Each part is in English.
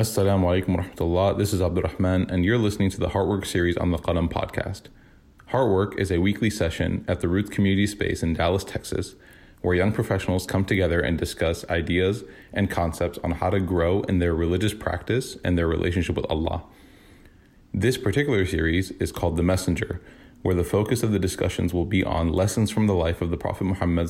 Assalamu alaikum wa rahmatullah. This is Abdul Rahman, and you're listening to the Heartwork series on the Qalam podcast. Heartwork is a weekly session at the Roots Community Space in Dallas, Texas, where young professionals come together and discuss ideas and concepts on how to grow in their religious practice and their relationship with Allah. This particular series is called The Messenger, where the focus of the discussions will be on lessons from the life of the Prophet Muhammad.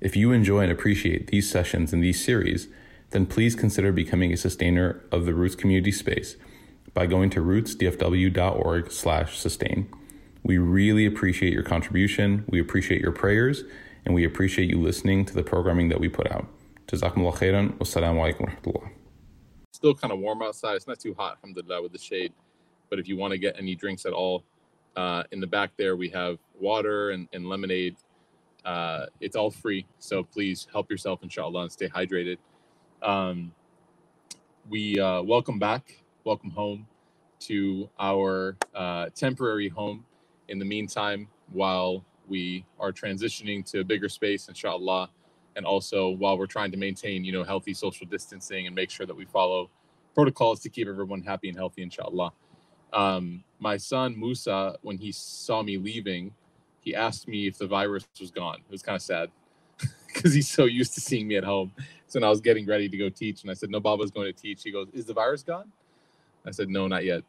If you enjoy and appreciate these sessions and these series, then please consider becoming a sustainer of the Roots community space by going to rootsdfw.org/sustain. We really appreciate your contribution, we appreciate your prayers, and we appreciate you listening to the programming that we put out. Jazakumullah khairan. Wassalamu alaikum warahmatullah. Still kind of warm outside. It's not too hot, alhamdulillah, with the shade. But if you want to get any drinks at all, uh, in the back there we have water and, and lemonade. Uh, it's all free, so please help yourself, inshallah, and stay hydrated. Um, we uh, welcome back, welcome home to our uh, temporary home. In the meantime, while we are transitioning to a bigger space, inshallah, and also while we're trying to maintain, you know, healthy social distancing and make sure that we follow protocols to keep everyone happy and healthy, inshallah. Um, my son Musa, when he saw me leaving, he asked me if the virus was gone. It was kind of sad because he's so used to seeing me at home. When I was getting ready to go teach, and I said, "No, Baba's going to teach." He goes, "Is the virus gone?" I said, "No, not yet."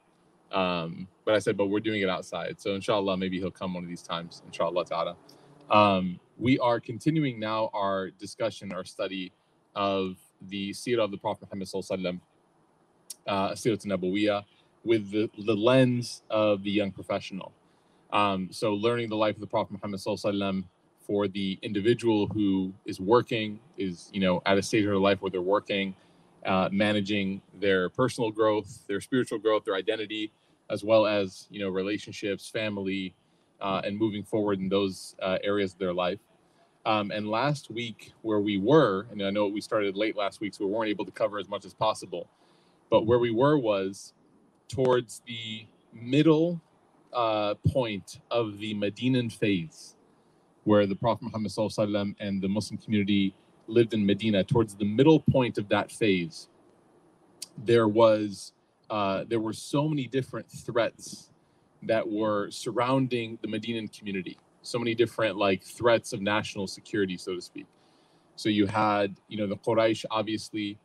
Um, but I said, "But we're doing it outside." So inshallah, maybe he'll come one of these times. Inshallah ta'ala. Um, we are continuing now our discussion, our study of the seerah of the Prophet Muhammad uh, Sirat Nabawiyah, with the, the lens of the young professional. Um, so learning the life of the Prophet Muhammad for the individual who is working, is you know at a stage of their life where they're working, uh, managing their personal growth, their spiritual growth, their identity, as well as you know relationships, family, uh, and moving forward in those uh, areas of their life. Um, and last week, where we were, and I know we started late last week, so we weren't able to cover as much as possible. But where we were was towards the middle uh, point of the Medinan phase where the Prophet Muhammad and the Muslim community lived in Medina, towards the middle point of that phase, there was uh, there were so many different threats that were surrounding the Medinan community. So many different like threats of national security, so to speak. So you had you know the Quraysh obviously.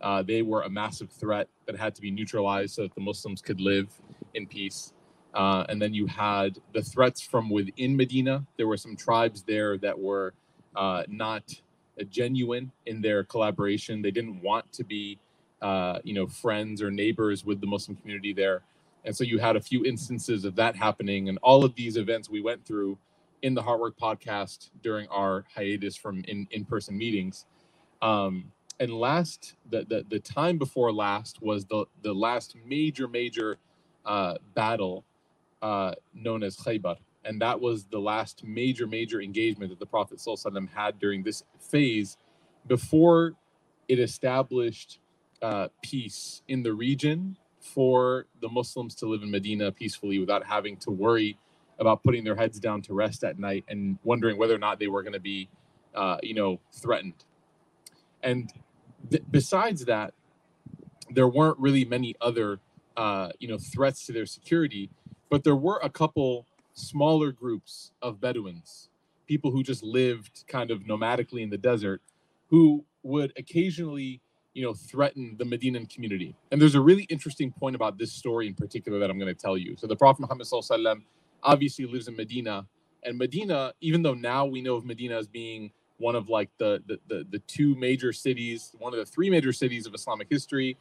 Uh, they were a massive threat that had to be neutralized so that the Muslims could live in peace. Uh, and then you had the threats from within Medina. There were some tribes there that were uh, not genuine in their collaboration. They didn't want to be, uh, you know, friends or neighbors with the Muslim community there. And so you had a few instances of that happening. And all of these events we went through in the Heartwork podcast during our hiatus from in, in-person meetings. Um, and last, the, the, the time before last was the, the last major, major uh, battle uh, known as Khaybar. And that was the last major, major engagement that the Prophet ﷺ had during this phase before it established uh, peace in the region for the Muslims to live in Medina peacefully without having to worry about putting their heads down to rest at night and wondering whether or not they were going to be, uh, you know, threatened. And th- besides that, there weren't really many other, uh, you know, threats to their security but there were a couple smaller groups of Bedouins, people who just lived kind of nomadically in the desert, who would occasionally, you know, threaten the Medinan community. And there's a really interesting point about this story in particular that I'm going to tell you. So the Prophet Muhammad obviously lives in Medina, and Medina, even though now we know of Medina as being one of like the, the the the two major cities, one of the three major cities of Islamic history.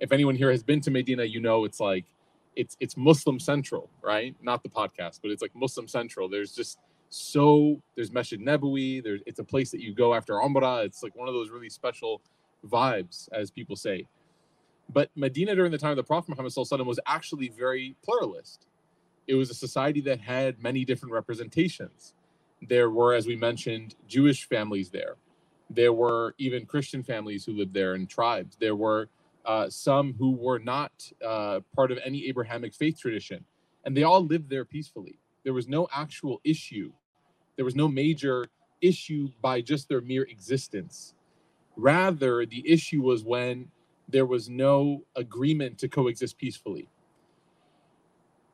If anyone here has been to Medina, you know it's like it's it's Muslim central, right? Not the podcast, but it's like Muslim central. There's just so there's Masjid Nabawi. There's it's a place that you go after Umrah. It's like one of those really special vibes, as people say. But Medina during the time of the Prophet Muhammad was actually very pluralist. It was a society that had many different representations. There were, as we mentioned, Jewish families there. There were even Christian families who lived there and tribes. There were uh, some who were not uh, part of any Abrahamic faith tradition, and they all lived there peacefully. There was no actual issue. There was no major issue by just their mere existence. Rather, the issue was when there was no agreement to coexist peacefully.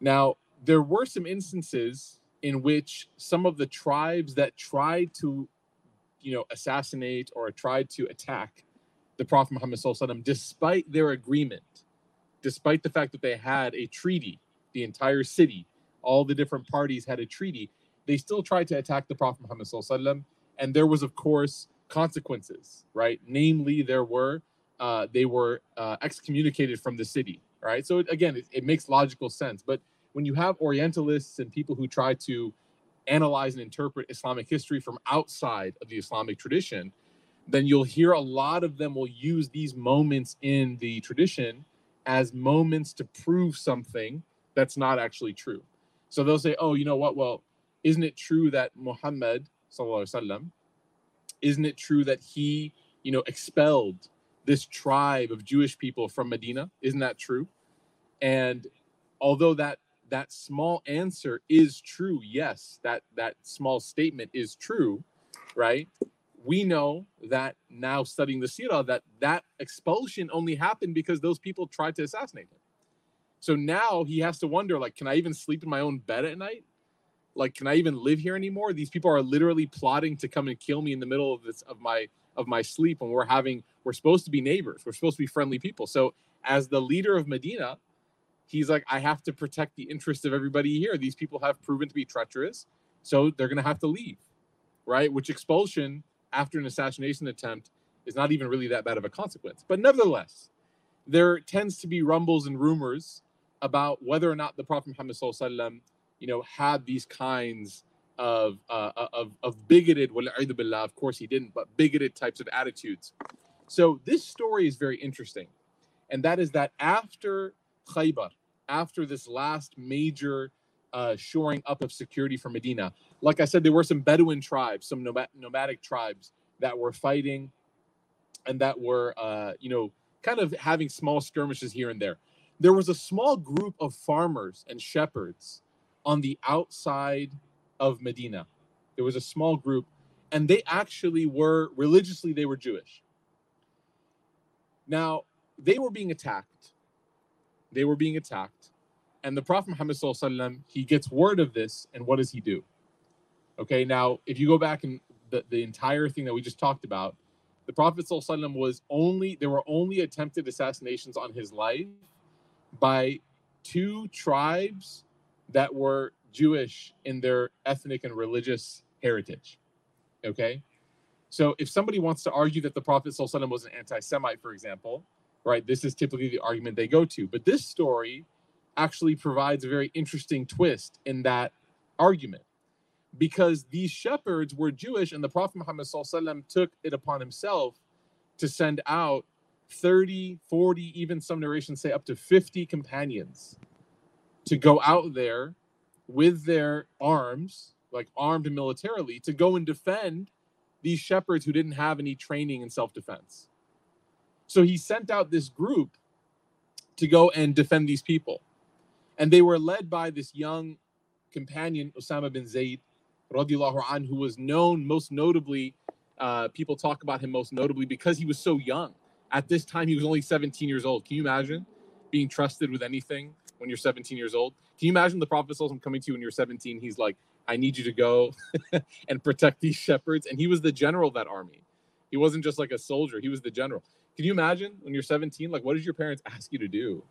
Now, there were some instances in which some of the tribes that tried to, you know, assassinate or tried to attack the Prophet Muhammad despite their agreement, despite the fact that they had a treaty, the entire city, all the different parties had a treaty, they still tried to attack the Prophet Muhammad and there was, of course, consequences, right? Namely, there were uh, they were uh, excommunicated from the city, right? So it, again, it, it makes logical sense. But when you have Orientalists and people who try to analyze and interpret Islamic history from outside of the Islamic tradition, then you'll hear a lot of them will use these moments in the tradition as moments to prove something that's not actually true. So they'll say, "Oh, you know what? Well, isn't it true that Muhammad sallallahu isn't it true that he, you know, expelled this tribe of Jewish people from Medina? Isn't that true?" And although that that small answer is true, yes, that that small statement is true, right? We know that now studying the Sirah that that expulsion only happened because those people tried to assassinate him. So now he has to wonder like can I even sleep in my own bed at night? Like can I even live here anymore? These people are literally plotting to come and kill me in the middle of this of my of my sleep when we're having we're supposed to be neighbors. We're supposed to be friendly people. So as the leader of Medina, he's like, I have to protect the interest of everybody here. These people have proven to be treacherous, so they're gonna have to leave, right? Which expulsion after an assassination attempt is not even really that bad of a consequence. But nevertheless, there tends to be rumbles and rumors about whether or not the Prophet Muhammad you know, had these kinds of uh, of of bigoted. Well, of course he didn't, but bigoted types of attitudes. So this story is very interesting, and that is that after Khaybar, after this last major uh, shoring up of security for Medina. Like I said, there were some Bedouin tribes, some nomad- nomadic tribes that were fighting and that were, uh, you know, kind of having small skirmishes here and there. There was a small group of farmers and shepherds on the outside of Medina. There was a small group, and they actually were religiously, they were Jewish. Now, they were being attacked they were being attacked. And the Prophet Muhammad he gets word of this, and what does he do? Okay, now if you go back and the, the entire thing that we just talked about, the Prophet sallam was only there were only attempted assassinations on his life by two tribes that were Jewish in their ethnic and religious heritage. Okay, so if somebody wants to argue that the Prophet sallam was an anti-Semite, for example, right? This is typically the argument they go to. But this story actually provides a very interesting twist in that argument because these shepherds were Jewish and the Prophet Muhammad took it upon himself to send out 30, 40, even some narrations say up to 50 companions to go out there with their arms, like armed militarily, to go and defend these shepherds who didn't have any training in self defense. So he sent out this group to go and defend these people. And they were led by this young companion, Osama bin Zayd, radiallahu an, who was known most notably, uh, people talk about him most notably because he was so young. At this time, he was only 17 years old. Can you imagine being trusted with anything when you're 17 years old? Can you imagine the Prophet coming to you when you're 17? He's like, I need you to go and protect these shepherds. And he was the general of that army. He wasn't just like a soldier, he was the general. Can you imagine when you're 17? Like, what did your parents ask you to do?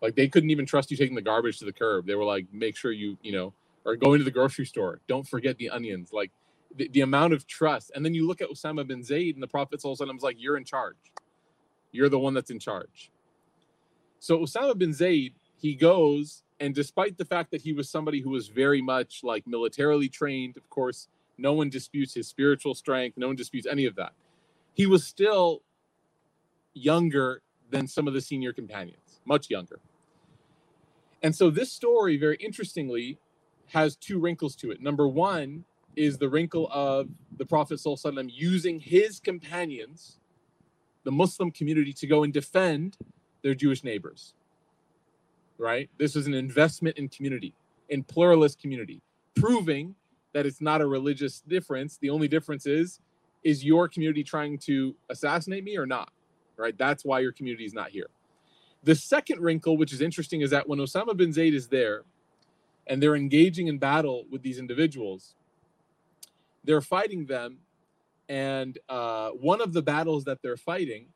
Like, they couldn't even trust you taking the garbage to the curb. They were like, make sure you, you know, or going to the grocery store. Don't forget the onions. Like, the, the amount of trust. And then you look at Osama bin Zayd, and the Prophet was like, you're in charge. You're the one that's in charge. So Osama bin Zayd, he goes, and despite the fact that he was somebody who was very much like militarily trained, of course, no one disputes his spiritual strength, no one disputes any of that. He was still younger than some of the senior companions, much younger. And so this story, very interestingly, has two wrinkles to it. Number one is the wrinkle of the Prophet using his companions, the Muslim community, to go and defend their Jewish neighbors. Right? This is an investment in community, in pluralist community, proving that it's not a religious difference. The only difference is, is your community trying to assassinate me or not? right? That's why your community is not here. The second wrinkle, which is interesting, is that when Osama bin Zayd is there and they're engaging in battle with these individuals, they're fighting them. And uh, one of the battles that they're fighting,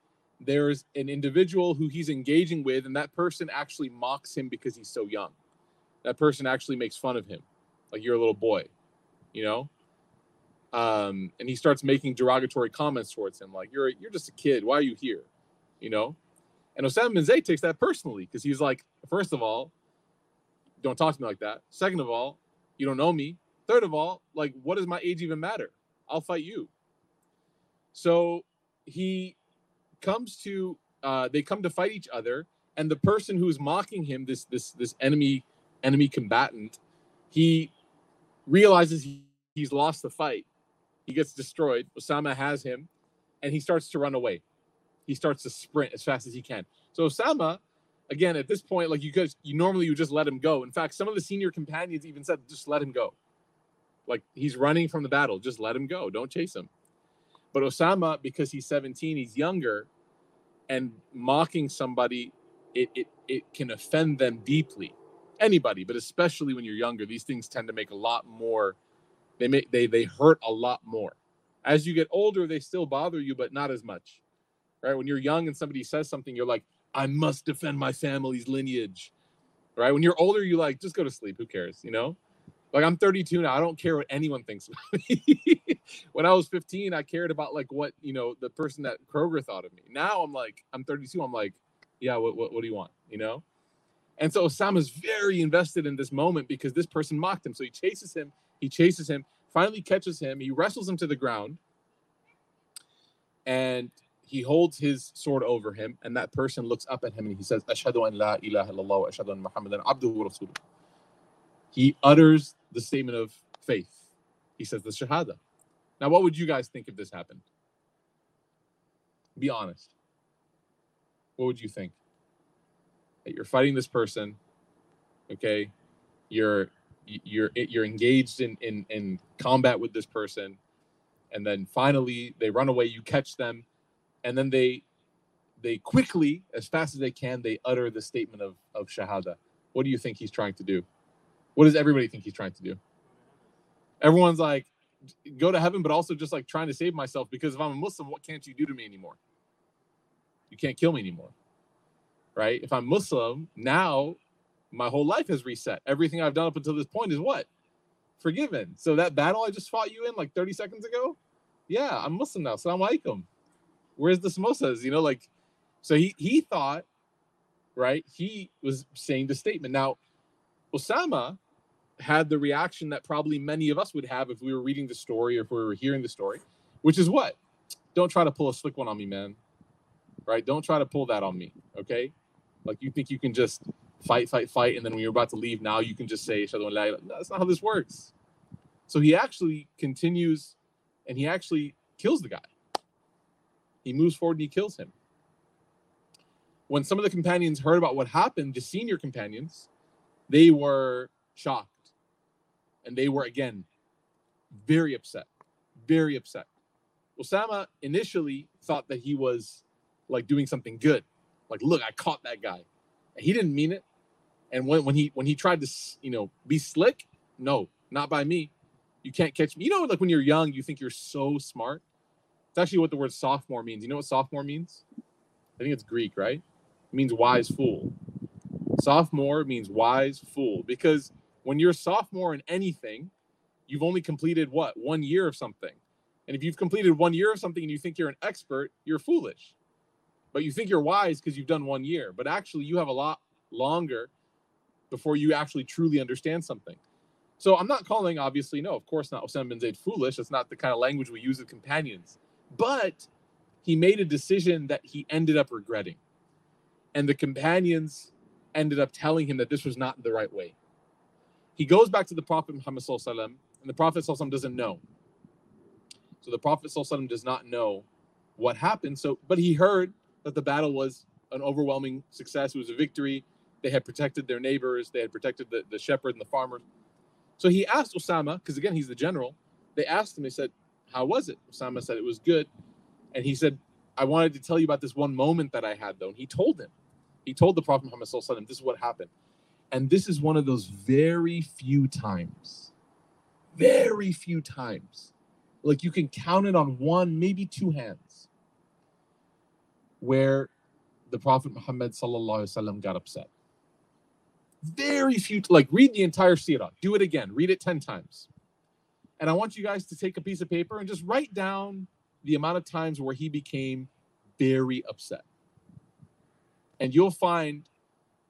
there's an individual who he's engaging with, and that person actually mocks him because he's so young. That person actually makes fun of him, like you're a little boy, you know. Um, and he starts making derogatory comments towards him, like you're you're just a kid. Why are you here? You know. And Osama bin Zayd takes that personally because he's like, first of all, don't talk to me like that. Second of all, you don't know me. Third of all, like, what does my age even matter? I'll fight you. So he comes to, uh, they come to fight each other, and the person who's mocking him, this this this enemy enemy combatant, he realizes he, he's lost the fight. He gets destroyed. Osama has him, and he starts to run away he starts to sprint as fast as he can. So Osama, again, at this point, like you guys, you normally you just let him go. In fact, some of the senior companions even said, just let him go. Like he's running from the battle, just let him go. Don't chase him. But Osama, because he's 17, he's younger, and mocking somebody, it it it can offend them deeply. Anybody, but especially when you're younger, these things tend to make a lot more. They make they they hurt a lot more. As you get older, they still bother you, but not as much right? When you're young and somebody says something, you're like, I must defend my family's lineage, right? When you're older, you like, just go to sleep. Who cares? You know? Like I'm 32 now. I don't care what anyone thinks about me. when I was 15, I cared about like what, you know, the person that Kroger thought of me. Now I'm like, I'm 32. I'm like, yeah, what, what, what do you want? You know? And so Osama's very invested in this moment because this person mocked him. So he chases him, he chases him, finally catches him, he wrestles him to the ground. And he holds his sword over him, and that person looks up at him and he says, Ashhadu an la ilaha illallah wa ashhadu an Muhammadan abduhu rasuluh. He utters the statement of faith. He says the Shahada. Now, what would you guys think if this happened? Be honest. What would you think? That you're fighting this person, okay? You're you're you're engaged in in in combat with this person, and then finally they run away. You catch them and then they they quickly, as fast as they can, they utter the statement of of shahada. What do you think he's trying to do? What does everybody think he's trying to do? Everyone's like, go to heaven, but also just like trying to save myself because if I'm a Muslim, what can't you do to me anymore? You can't kill me anymore. Right? If I'm Muslim, now my whole life has reset. Everything I've done up until this point is what? Forgiven. So that battle I just fought you in like 30 seconds ago, yeah, I'm Muslim now. So I'm like him where's the samosas? You know, like, so he he thought, right? He was saying the statement. Now, Osama had the reaction that probably many of us would have if we were reading the story or if we were hearing the story, which is what? Don't try to pull a slick one on me, man. Right? Don't try to pull that on me. Okay? Like you think you can just fight, fight, fight, and then when you're about to leave, now you can just say No, that's not how this works. So he actually continues and he actually kills the guy. He moves forward and he kills him. When some of the companions heard about what happened, the senior companions, they were shocked. And they were, again, very upset. Very upset. Osama initially thought that he was like doing something good. Like, look, I caught that guy. And He didn't mean it. And when, when he when he tried to you know be slick, no, not by me. You can't catch me. You know, like when you're young, you think you're so smart. It's actually what the word sophomore means. You know what sophomore means? I think it's Greek, right? It means wise fool. Sophomore means wise fool because when you're a sophomore in anything, you've only completed what? One year of something. And if you've completed one year of something and you think you're an expert, you're foolish. But you think you're wise because you've done one year. But actually, you have a lot longer before you actually truly understand something. So I'm not calling, obviously, no, of course not Osama bin Zayd foolish. That's not the kind of language we use with companions. But he made a decision that he ended up regretting. And the companions ended up telling him that this was not the right way. He goes back to the Prophet Muhammad and the Prophet doesn't know. So the Prophet does not know what happened. So, but he heard that the battle was an overwhelming success. It was a victory. They had protected their neighbors. They had protected the, the shepherd and the farmer. So he asked Osama, because again, he's the general. They asked him, they said, how was it? Osama said it was good. And he said, I wanted to tell you about this one moment that I had though. And he told him, he told the Prophet Muhammad this is what happened. And this is one of those very few times, very few times, like you can count it on one, maybe two hands, where the Prophet Muhammad got upset. Very few, like read the entire seerah, do it again, read it 10 times. And I want you guys to take a piece of paper and just write down the amount of times where he became very upset. And you'll find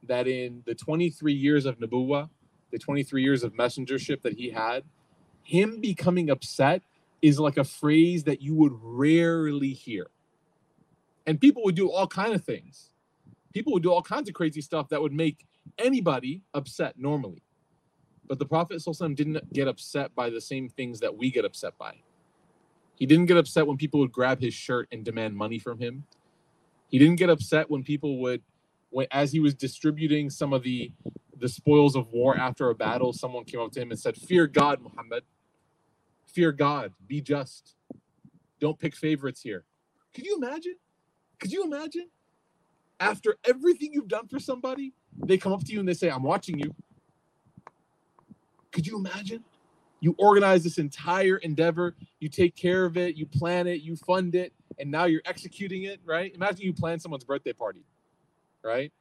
that in the 23 years of Nabuwa, the 23 years of messengership that he had, him becoming upset is like a phrase that you would rarely hear. And people would do all kind of things. People would do all kinds of crazy stuff that would make anybody upset normally. But the Prophet didn't get upset by the same things that we get upset by. He didn't get upset when people would grab his shirt and demand money from him. He didn't get upset when people would, when as he was distributing some of the the spoils of war after a battle, someone came up to him and said, "Fear God, Muhammad. Fear God. Be just. Don't pick favorites here." Could you imagine? Could you imagine? After everything you've done for somebody, they come up to you and they say, "I'm watching you." Could you imagine? You organize this entire endeavor, you take care of it, you plan it, you fund it, and now you're executing it, right? Imagine you plan someone's birthday party, right?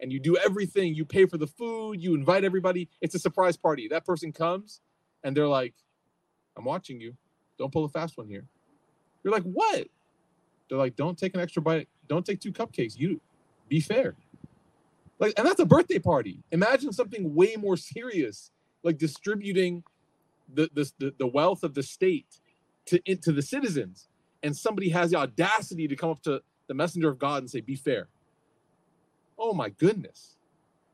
And you do everything, you pay for the food, you invite everybody. It's a surprise party. That person comes and they're like, I'm watching you. Don't pull a fast one here. You're like, what? They're like, don't take an extra bite. Don't take two cupcakes. You be fair. Like, and that's a birthday party. Imagine something way more serious like distributing the, the, the wealth of the state to into the citizens. And somebody has the audacity to come up to the messenger of god and say be fair. Oh my goodness.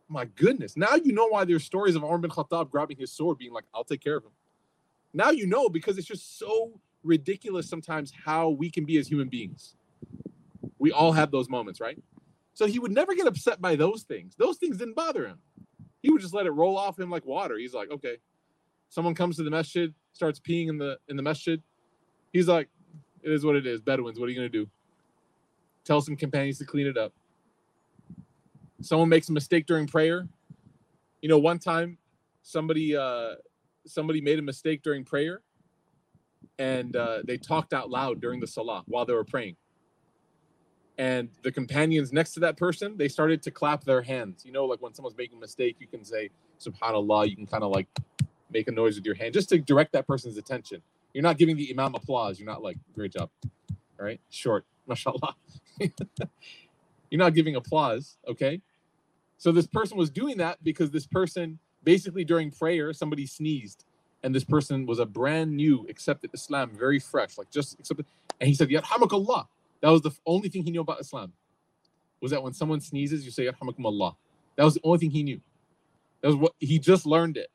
My goodness. Now you know why there's stories of Umar bin Khattab grabbing his sword being like i'll take care of him. Now you know because it's just so ridiculous sometimes how we can be as human beings. We all have those moments right? So he would never get upset by those things. Those things didn't bother him he would just let it roll off him like water. He's like, okay. Someone comes to the masjid, starts peeing in the in the masjid. He's like, it is what it is. Bedouins, what are you gonna do? Tell some companions to clean it up. Someone makes a mistake during prayer. You know, one time somebody uh somebody made a mistake during prayer and uh, they talked out loud during the salah while they were praying and the companions next to that person they started to clap their hands. You know like when someone's making a mistake you can say subhanallah you can kind of like make a noise with your hand just to direct that person's attention. You're not giving the imam applause. You're not like great job. All right? Short. Mashallah you're not giving applause okay? So this person was doing that because this person basically during prayer somebody sneezed and this person was a brand new accepted islam very fresh like just accepted. And he said yarhamakallah that was the only thing he knew about Islam. Was that when someone sneezes, you say Allah. That was the only thing he knew. That was what he just learned it.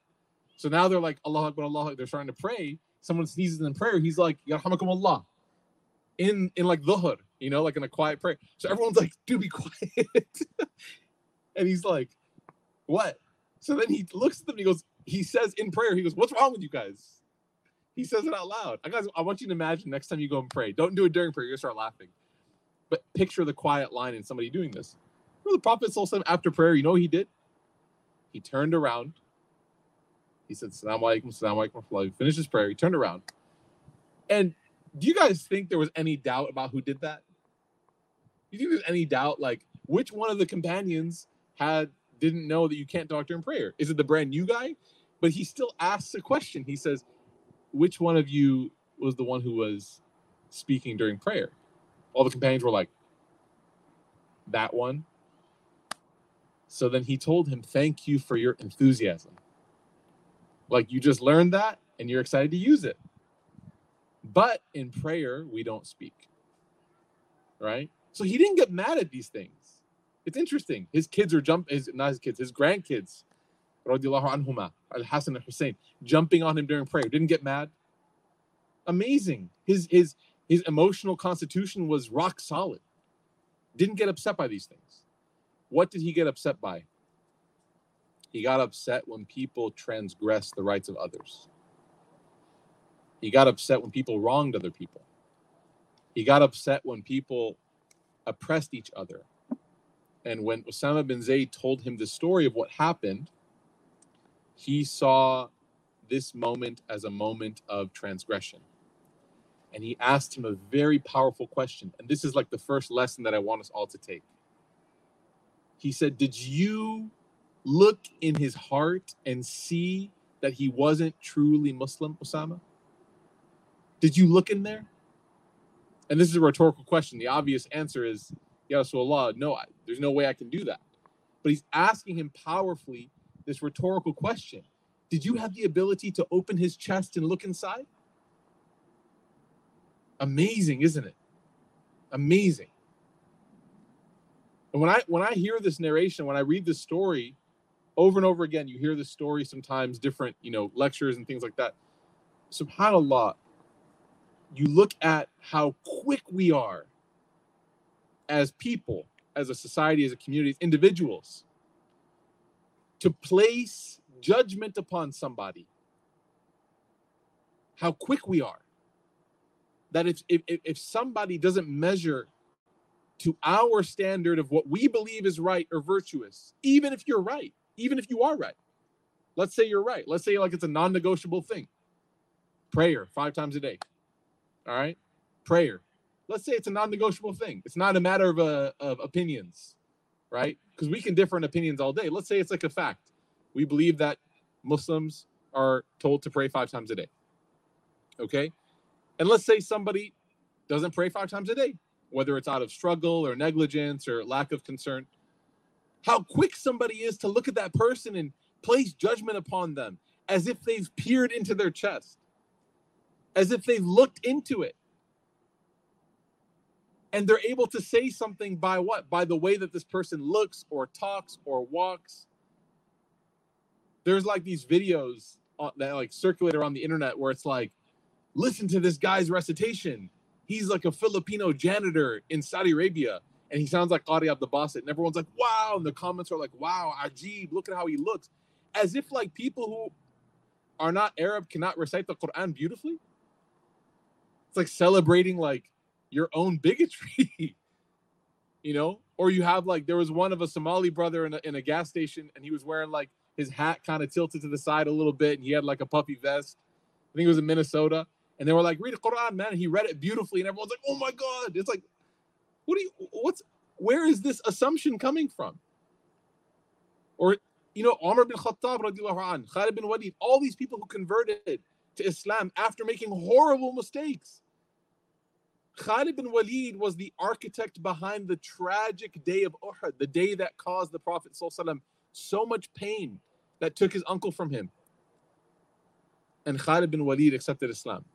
So now they're like Allah Akbar, Allah. They're starting to pray. Someone sneezes in prayer. He's like Allah. In in like dhuhr, you know, like in a quiet prayer. So everyone's like, "Do be quiet." and he's like, "What?" So then he looks at them. he goes, he says in prayer, he goes, "What's wrong with you guys?" He says it out loud. I guys, I want you to imagine next time you go and pray. Don't do it during prayer. You're gonna start laughing. But picture the quiet line in somebody doing this. You know, the Prophet after prayer, you know he did? He turned around. He said, Salam alaikum, salam alaikum. He finished his prayer. He turned around. And do you guys think there was any doubt about who did that? Do you think there's any doubt, like, which one of the companions had didn't know that you can't talk during prayer? Is it the brand new guy? But he still asks a question. He says, which one of you was the one who was speaking during prayer? All the companions were like, that one. So then he told him, thank you for your enthusiasm. Like you just learned that and you're excited to use it. But in prayer, we don't speak. Right? So he didn't get mad at these things. It's interesting. His kids are jump his not his kids, his grandkids anhuma, Al Hassan and Hussein, jumping on him during prayer. Didn't get mad. Amazing. His his his emotional constitution was rock solid. Didn't get upset by these things. What did he get upset by? He got upset when people transgressed the rights of others. He got upset when people wronged other people. He got upset when people oppressed each other. And when Osama bin Zayd told him the story of what happened, he saw this moment as a moment of transgression. And he asked him a very powerful question. And this is like the first lesson that I want us all to take. He said, Did you look in his heart and see that he wasn't truly Muslim, Osama? Did you look in there? And this is a rhetorical question. The obvious answer is, Ya Rasulullah, no, I, there's no way I can do that. But he's asking him powerfully this rhetorical question Did you have the ability to open his chest and look inside? Amazing, isn't it? Amazing. And when I when I hear this narration, when I read this story over and over again, you hear this story sometimes different, you know, lectures and things like that. Subhanallah, you look at how quick we are as people, as a society, as a community, as individuals, to place judgment upon somebody. How quick we are. That if, if, if somebody doesn't measure to our standard of what we believe is right or virtuous, even if you're right, even if you are right, let's say you're right. Let's say like it's a non negotiable thing prayer five times a day. All right. Prayer. Let's say it's a non negotiable thing. It's not a matter of, uh, of opinions, right? Because we can differ in opinions all day. Let's say it's like a fact. We believe that Muslims are told to pray five times a day. Okay. And let's say somebody doesn't pray five times a day, whether it's out of struggle or negligence or lack of concern. How quick somebody is to look at that person and place judgment upon them as if they've peered into their chest as if they've looked into it. And they're able to say something by what? By the way that this person looks or talks or walks. There's like these videos that like circulate around the internet where it's like, listen to this guy's recitation. He's like a Filipino janitor in Saudi Arabia and he sounds like Qari Abdul Basit. And everyone's like, wow. And the comments are like, wow, Ajib, look at how he looks. As if like people who are not Arab cannot recite the Quran beautifully it's like celebrating like your own bigotry you know? Or you have like there was one of a somali brother in a, in a gas station and he was wearing like his hat kind of tilted to the side a little bit and he had like a puffy vest. I think it was in minnesota. And they were like read the quran man. And he read it beautifully and everyone's like oh my god. It's like what do you what's where is this assumption coming from? Or you know Umar bin Khattab Khalid bin Walid all these people who converted to Islam after making horrible mistakes Khalid bin Walid was the architect behind the tragic day of Uhud, the day that caused the Prophet ﷺ so much pain that took his uncle from him. And Khalid bin Walid accepted Islam.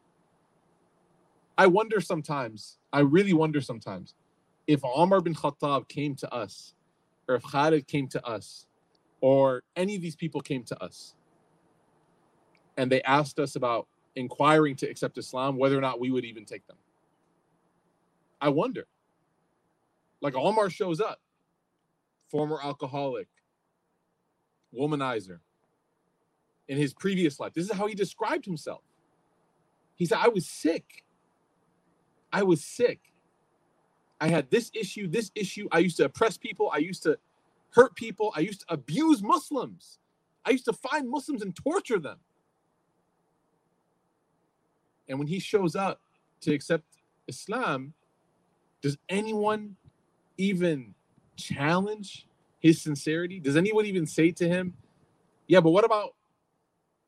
I wonder sometimes, I really wonder sometimes, if Omar bin Khattab came to us, or if Khalid came to us, or any of these people came to us, and they asked us about inquiring to accept Islam, whether or not we would even take them. I wonder. Like Omar shows up, former alcoholic, womanizer. In his previous life, this is how he described himself. He said, I was sick. I was sick. I had this issue, this issue. I used to oppress people. I used to hurt people. I used to abuse Muslims. I used to find Muslims and torture them. And when he shows up to accept Islam, does anyone even challenge his sincerity? Does anyone even say to him, "Yeah, but what about?"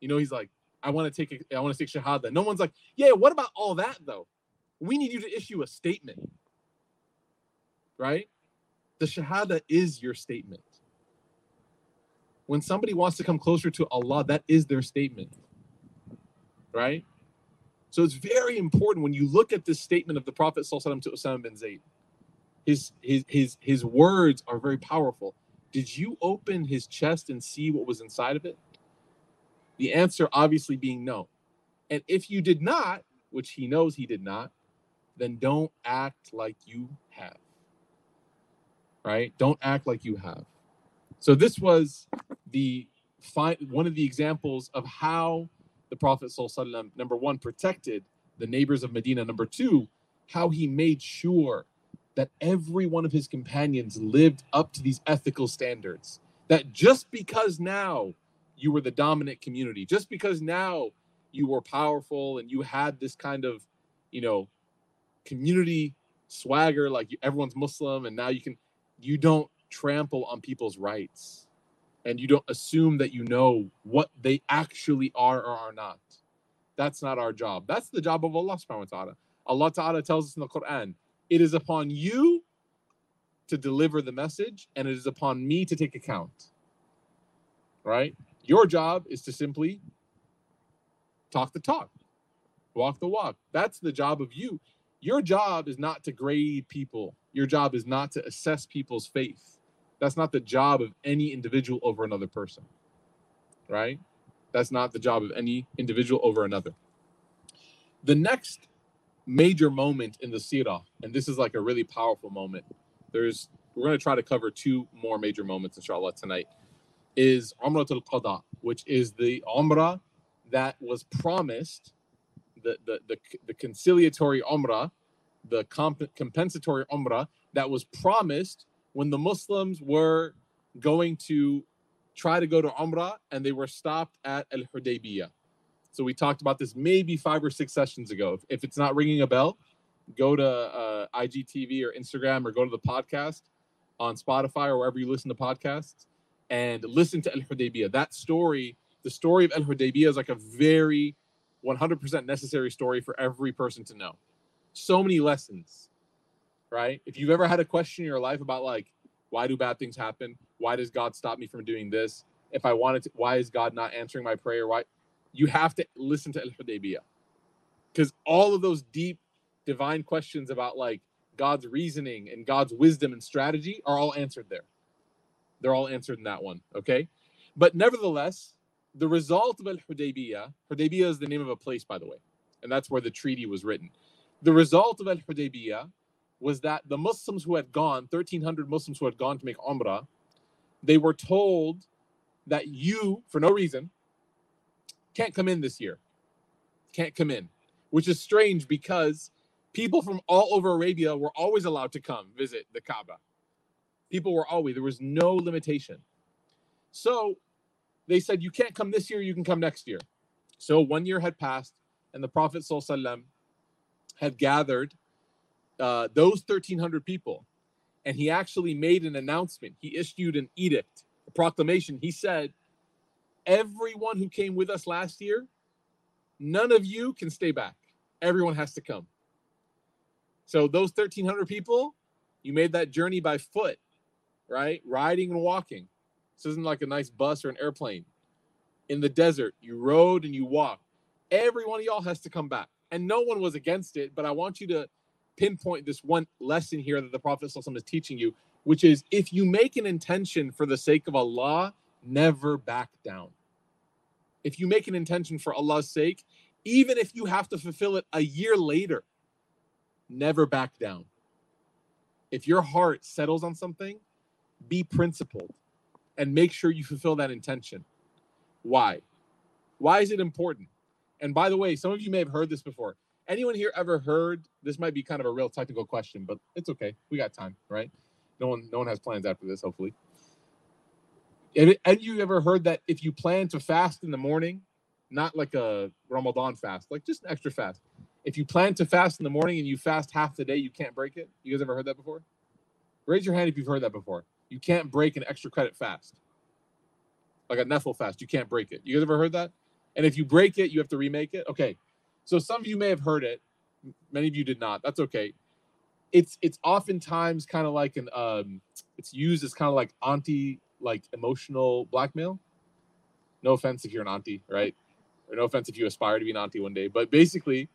You know, he's like, "I want to take, a, I want to take shahada." No one's like, "Yeah, what about all that though? We need you to issue a statement, right? The shahada is your statement. When somebody wants to come closer to Allah, that is their statement, right? So it's very important when you look at this statement of the Prophet to Osama bin Zayd. His, his, his, his words are very powerful. Did you open his chest and see what was inside of it? The answer obviously being no. And if you did not, which he knows he did not, then don't act like you have. Right? Don't act like you have. So this was the one of the examples of how the Prophet number one, protected the neighbors of Medina. Number two, how he made sure that every one of his companions lived up to these ethical standards. That just because now you were the dominant community, just because now you were powerful and you had this kind of, you know, community swagger, like everyone's Muslim, and now you can, you don't trample on people's rights and you don't assume that you know what they actually are or are not. That's not our job. That's the job of Allah subhanahu wa ta'ala. Allah ta'ala tells us in the Quran, it is upon you to deliver the message, and it is upon me to take account. Right? Your job is to simply talk the talk, walk the walk. That's the job of you. Your job is not to grade people, your job is not to assess people's faith. That's not the job of any individual over another person. Right? That's not the job of any individual over another. The next major moment in the Sirah, and this is like a really powerful moment. There's we're going to try to cover two more major moments, inshallah, tonight. Is Umrah al Qada, which is the Umrah that was promised, the the the, the conciliatory Umrah, the comp- compensatory Umrah that was promised when the Muslims were going to try to go to Umrah and they were stopped at Al Hudaybiyah. So we talked about this maybe five or six sessions ago. If, if it's not ringing a bell, go to uh, IGTV or Instagram or go to the podcast on Spotify or wherever you listen to podcasts and listen to Al Hudaybiyah. That story, the story of Al Hudaybiyah, is like a very 100% necessary story for every person to know. So many lessons, right? If you've ever had a question in your life about like, why do bad things happen? Why does God stop me from doing this? If I wanted to, why is God not answering my prayer? Why? you have to listen to El Hudaybiyah because all of those deep divine questions about like God's reasoning and God's wisdom and strategy are all answered there. They're all answered in that one. Okay. But nevertheless, the result of Al Hudaybiyah, Hudaybiyah is the name of a place, by the way, and that's where the treaty was written. The result of Al Hudaybiyah was that the Muslims who had gone, 1,300 Muslims who had gone to make Umrah, they were told that you, for no reason, can't come in this year. Can't come in, which is strange because people from all over Arabia were always allowed to come visit the Kaaba. People were always, there was no limitation. So they said, You can't come this year, you can come next year. So one year had passed, and the Prophet had gathered uh, those 1,300 people, and he actually made an announcement. He issued an edict, a proclamation. He said, everyone who came with us last year, none of you can stay back. Everyone has to come. So those 1,300 people, you made that journey by foot, right? Riding and walking. This isn't like a nice bus or an airplane. In the desert, you rode and you walked. Every one of y'all has to come back. And no one was against it, but I want you to pinpoint this one lesson here that the Prophet is teaching you, which is if you make an intention for the sake of Allah, never back down. If you make an intention for Allah's sake, even if you have to fulfill it a year later, never back down. If your heart settles on something, be principled and make sure you fulfill that intention. Why? Why is it important? And by the way, some of you may have heard this before. Anyone here ever heard this might be kind of a real technical question, but it's okay. We got time, right? No one no one has plans after this, hopefully. And you ever heard that if you plan to fast in the morning, not like a Ramadan fast, like just an extra fast. If you plan to fast in the morning and you fast half the day, you can't break it. You guys ever heard that before? Raise your hand if you've heard that before. You can't break an extra credit fast, like a Nafil fast. You can't break it. You guys ever heard that? And if you break it, you have to remake it. Okay, so some of you may have heard it. Many of you did not. That's okay. It's it's oftentimes kind of like an um, it's used as kind of like anti like emotional blackmail. No offense if you're an auntie, right? Or no offense if you aspire to be an auntie one day, but basically,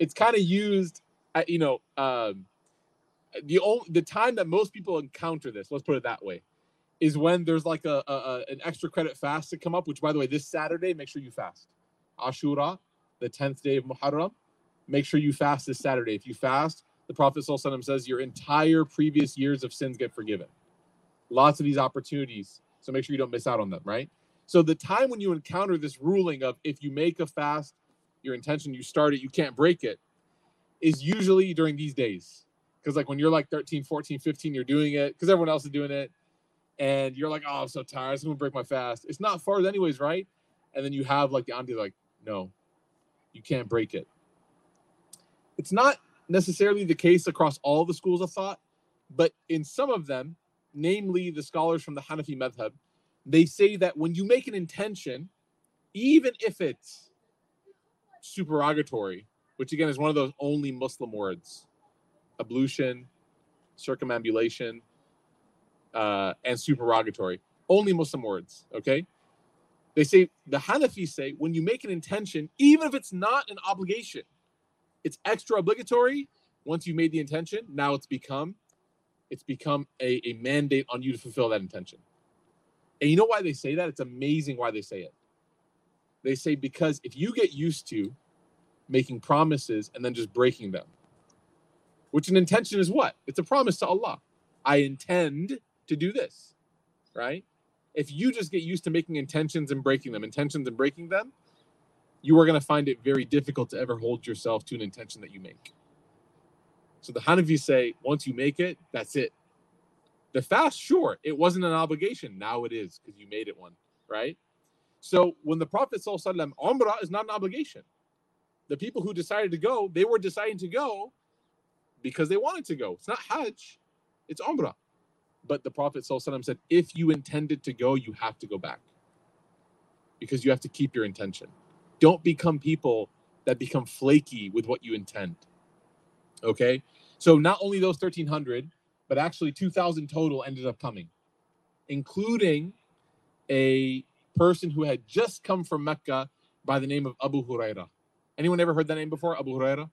it's kind of used. At, you know, um, the only the time that most people encounter this, let's put it that way, is when there's like a, a, a an extra credit fast to come up. Which, by the way, this Saturday, make sure you fast. Ashura, the tenth day of Muharram, make sure you fast this Saturday. If you fast, the Prophet says your entire previous years of sins get forgiven lots of these opportunities. So make sure you don't miss out on them, right? So the time when you encounter this ruling of if you make a fast, your intention, you start it, you can't break it, is usually during these days. Because like when you're like 13, 14, 15, you're doing it because everyone else is doing it. And you're like, oh, I'm so tired. I'm gonna break my fast. It's not fard anyways, right? And then you have like the auntie like, no, you can't break it. It's not necessarily the case across all the schools of thought, but in some of them, namely the scholars from the Hanafi madhab, they say that when you make an intention, even if it's supererogatory, which again is one of those only Muslim words, ablution, circumambulation, uh, and supererogatory, only Muslim words. Okay, they say the Hanafis say when you make an intention, even if it's not an obligation, it's extra obligatory. Once you made the intention, now it's become it's become a, a mandate on you to fulfill that intention. And you know why they say that? It's amazing why they say it. They say because if you get used to making promises and then just breaking them, which an intention is what? It's a promise to Allah. I intend to do this, right? If you just get used to making intentions and breaking them, intentions and breaking them, you are going to find it very difficult to ever hold yourself to an intention that you make. So the Hanafis say, once you make it, that's it. The fast, sure, it wasn't an obligation. Now it is because you made it one, right? So when the Prophet Sallallahu Alaihi Wasallam, Umrah is not an obligation. The people who decided to go, they were deciding to go because they wanted to go. It's not Hajj, it's Umrah. But the Prophet said, if you intended to go, you have to go back because you have to keep your intention. Don't become people that become flaky with what you intend. Okay. So not only those 1,300, but actually 2,000 total ended up coming, including a person who had just come from Mecca by the name of Abu Huraira. Anyone ever heard that name before? Abu Huraira?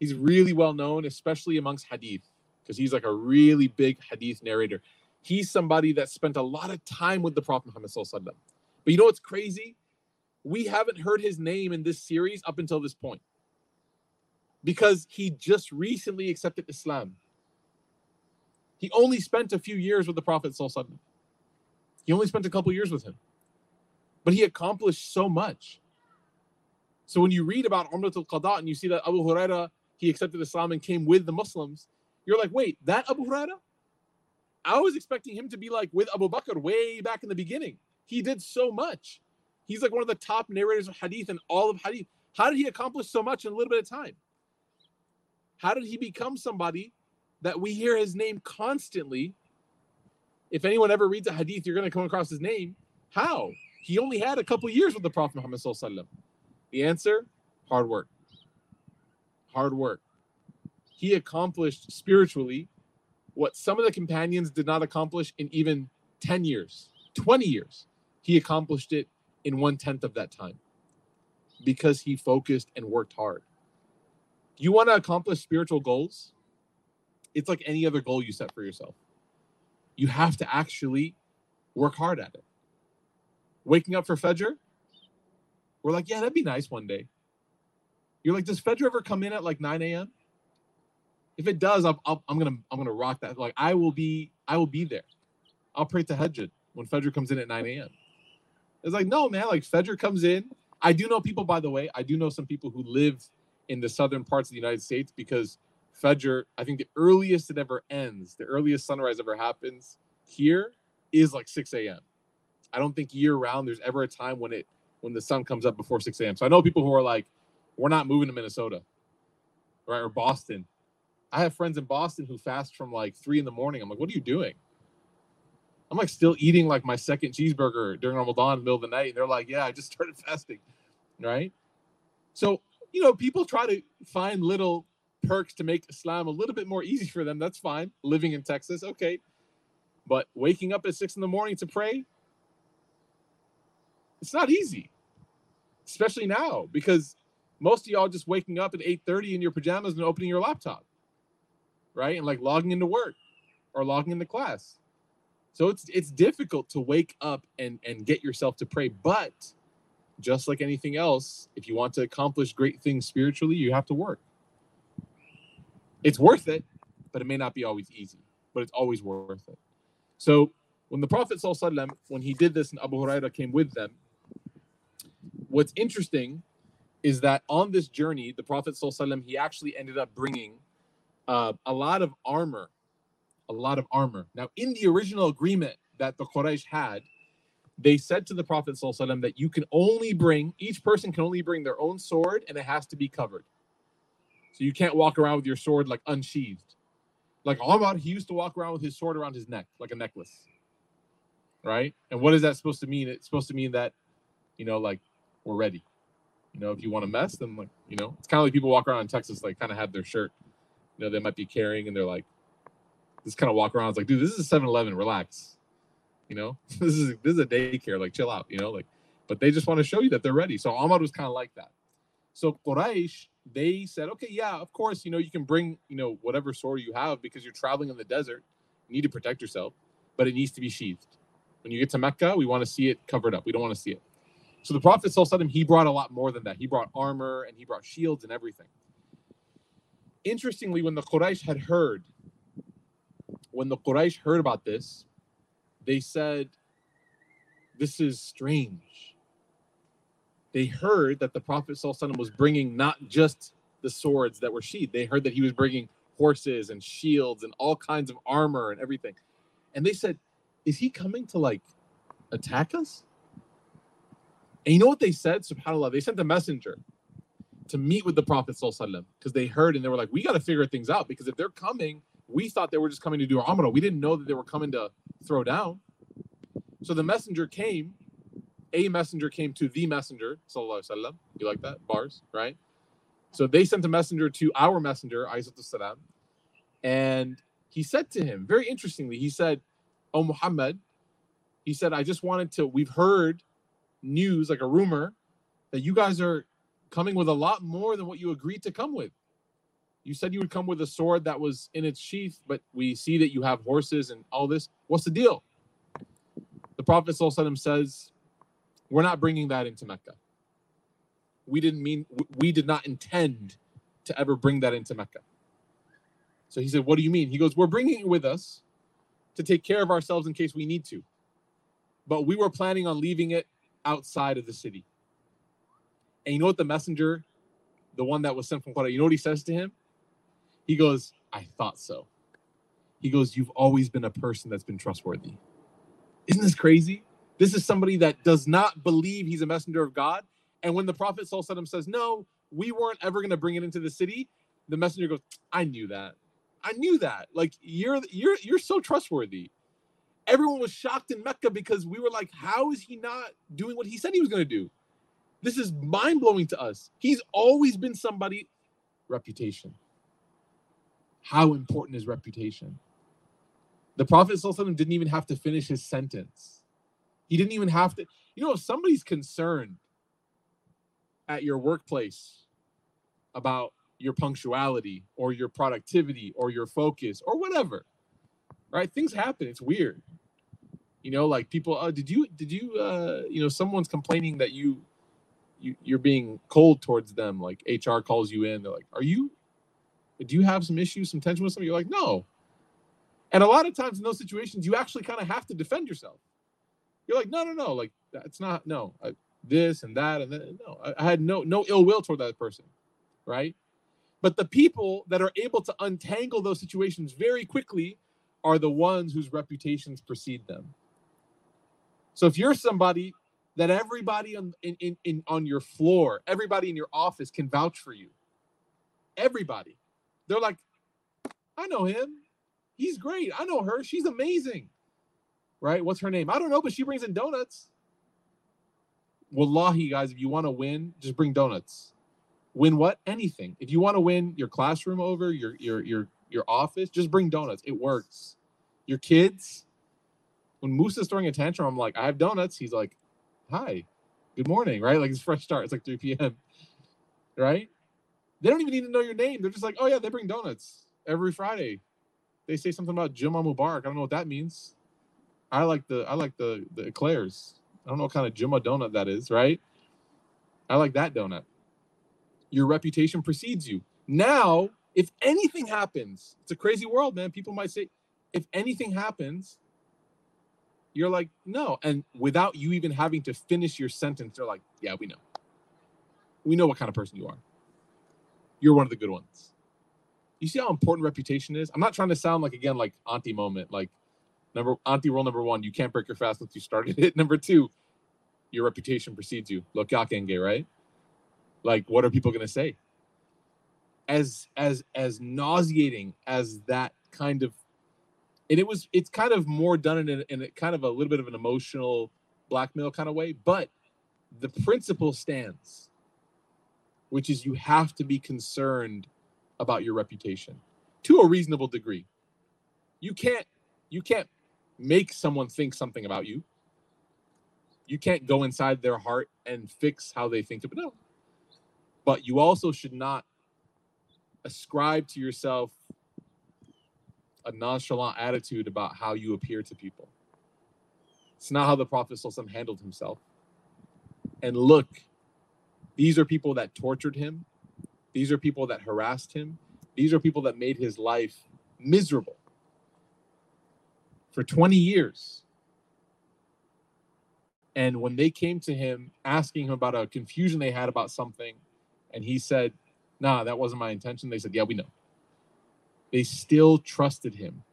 He's really well known, especially amongst hadith, because he's like a really big hadith narrator. He's somebody that spent a lot of time with the Prophet Muhammad. But you know what's crazy? We haven't heard his name in this series up until this point because he just recently accepted Islam. He only spent a few years with the Prophet. He only spent a couple years with him, but he accomplished so much. So when you read about Umrat al Qada and you see that Abu Huraira he accepted Islam and came with the Muslims, you're like, wait, that Abu Huraira? I was expecting him to be like with Abu Bakr way back in the beginning. He did so much. He's like one of the top narrators of hadith and all of hadith. How did he accomplish so much in a little bit of time? How did he become somebody that we hear his name constantly? If anyone ever reads a hadith, you're going to come across his name. How? He only had a couple years with the Prophet Muhammad. The answer hard work. Hard work. He accomplished spiritually what some of the companions did not accomplish in even 10 years, 20 years. He accomplished it in one tenth of that time because he focused and worked hard you want to accomplish spiritual goals, it's like any other goal you set for yourself. You have to actually work hard at it. Waking up for Fajr, we're like, yeah, that'd be nice one day. You're like, does Fajr ever come in at like 9 a.m.? If it does, I'm, i am gonna I'm gonna rock that. Like I will be I will be there. I'll pray tahajjud when Fajr comes in at 9 a.m. It's like no man, like Fajr comes in. I do know people, by the way. I do know some people who live in the southern parts of the United States because Fajr, I think the earliest it ever ends, the earliest sunrise ever happens here is like 6 a.m. I don't think year round there's ever a time when it when the sun comes up before 6 a.m. So I know people who are like, we're not moving to Minnesota, right? Or Boston. I have friends in Boston who fast from like three in the morning. I'm like, what are you doing? I'm like still eating like my second cheeseburger during Ramadan in the middle of the night. And they're like, yeah, I just started fasting. Right. So you know, people try to find little perks to make Islam a little bit more easy for them. That's fine. Living in Texas, okay. But waking up at six in the morning to pray, it's not easy, especially now because most of y'all just waking up at 8:30 in your pajamas and opening your laptop, right? And like logging into work or logging into class. So it's it's difficult to wake up and and get yourself to pray, but just like anything else, if you want to accomplish great things spiritually, you have to work. It's worth it, but it may not be always easy, but it's always worth it. So when the Prophet, when he did this and Abu Huraira came with them, what's interesting is that on this journey, the Prophet, he actually ended up bringing uh, a lot of armor, a lot of armor. Now, in the original agreement that the Quraysh had, they said to the Prophet ﷺ that you can only bring, each person can only bring their own sword and it has to be covered. So you can't walk around with your sword like unsheathed. Like Omar, he used to walk around with his sword around his neck like a necklace. Right? And what is that supposed to mean? It's supposed to mean that, you know, like we're ready. You know, if you want to mess, then like, you know, it's kind of like people walk around in Texas, like kind of have their shirt, you know, they might be carrying and they're like, just kind of walk around. It's like, dude, this is a 7 Eleven, relax. You know, this is this is a daycare, like chill out, you know, like, but they just want to show you that they're ready. So Ahmad was kind of like that. So Quraysh, they said, okay, yeah, of course, you know, you can bring, you know, whatever sword you have because you're traveling in the desert. You need to protect yourself, but it needs to be sheathed. When you get to Mecca, we want to see it covered up. We don't want to see it. So the Prophet he brought a lot more than that. He brought armor and he brought shields and everything. Interestingly, when the Quraysh had heard, when the Quraysh heard about this, they said, This is strange. They heard that the Prophet was bringing not just the swords that were sheathed, they heard that he was bringing horses and shields and all kinds of armor and everything. And they said, Is he coming to like attack us? And you know what they said? SubhanAllah, they sent a messenger to meet with the Prophet because they heard and they were like, We got to figure things out because if they're coming, we thought they were just coming to do our Umrah. We didn't know that they were coming to throw down. So the messenger came, a messenger came to the messenger, sallallahu. You like that? Bars, right? So they sent a messenger to our messenger, salam, and he said to him, very interestingly, he said, Oh Muhammad, he said, I just wanted to, we've heard news, like a rumor, that you guys are coming with a lot more than what you agreed to come with. You said you would come with a sword that was in its sheath, but we see that you have horses and all this. What's the deal? The Prophet ﷺ says, We're not bringing that into Mecca. We didn't mean, we did not intend to ever bring that into Mecca. So he said, What do you mean? He goes, We're bringing it with us to take care of ourselves in case we need to. But we were planning on leaving it outside of the city. And you know what the messenger, the one that was sent from Quraysh, you know what he says to him? He goes, I thought so. He goes, You've always been a person that's been trustworthy. Isn't this crazy? This is somebody that does not believe he's a messenger of God. And when the Prophet says, No, we weren't ever going to bring it into the city, the messenger goes, I knew that. I knew that. Like you're you're you're so trustworthy. Everyone was shocked in Mecca because we were like, how is he not doing what he said he was going to do? This is mind blowing to us. He's always been somebody reputation how important is reputation. The Prophet didn't even have to finish his sentence. He didn't even have to, you know, if somebody's concerned at your workplace about your punctuality or your productivity or your focus or whatever, right? Things happen. It's weird. You know, like people, oh, did you, did you, uh, you know, someone's complaining that you, you, you're being cold towards them. Like HR calls you in. They're like, are you, do you have some issues, some tension with somebody? You're like, no. And a lot of times in those situations, you actually kind of have to defend yourself. You're like, no, no, no, like that's not no. I, this and that and that. No, I, I had no no ill will toward that person, right? But the people that are able to untangle those situations very quickly are the ones whose reputations precede them. So if you're somebody that everybody on in, in, in on your floor, everybody in your office can vouch for you, everybody, they're like, I know him. He's great. I know her. She's amazing. Right? What's her name? I don't know, but she brings in donuts. Wallahi, guys, if you want to win, just bring donuts. Win what? Anything. If you want to win your classroom over, your your your your office, just bring donuts. It works. Your kids. When Moose is throwing a tantrum, I'm like, I have donuts. He's like, Hi, good morning, right? Like it's fresh start. It's like 3 p.m. Right? They don't even need to know your name. They're just like, oh yeah, they bring donuts every Friday. They say something about Juma Mubarak. I don't know what that means. I like the I like the the eclairs. I don't know what kind of Juma donut that is, right? I like that donut. Your reputation precedes you. Now, if anything happens, it's a crazy world, man. People might say, if anything happens, you're like, no. And without you even having to finish your sentence, they're like, yeah, we know. We know what kind of person you are. You're one of the good ones. You see how important reputation is? I'm not trying to sound like again like auntie moment, like number auntie rule number one, you can't break your fast once you started it. Number two, your reputation precedes you. Look gay, right? Like, what are people gonna say? As as as nauseating as that kind of and it was it's kind of more done in a, in a kind of a little bit of an emotional blackmail kind of way, but the principle stands, which is you have to be concerned about your reputation to a reasonable degree. You can't you can't make someone think something about you. You can't go inside their heart and fix how they think about it. No. But you also should not ascribe to yourself a nonchalant attitude about how you appear to people. It's not how the Prophet handled himself. And look, these are people that tortured him. These are people that harassed him. These are people that made his life miserable for 20 years. And when they came to him asking him about a confusion they had about something, and he said, Nah, that wasn't my intention, they said, Yeah, we know. They still trusted him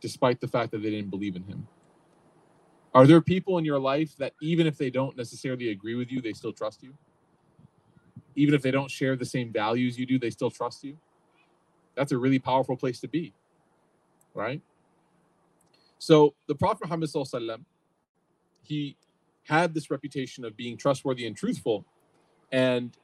despite the fact that they didn't believe in him. Are there people in your life that even if they don't necessarily agree with you, they still trust you? Even if they don't share the same values you do, they still trust you? That's a really powerful place to be, right? So the Prophet Muhammad he had this reputation of being trustworthy and truthful. And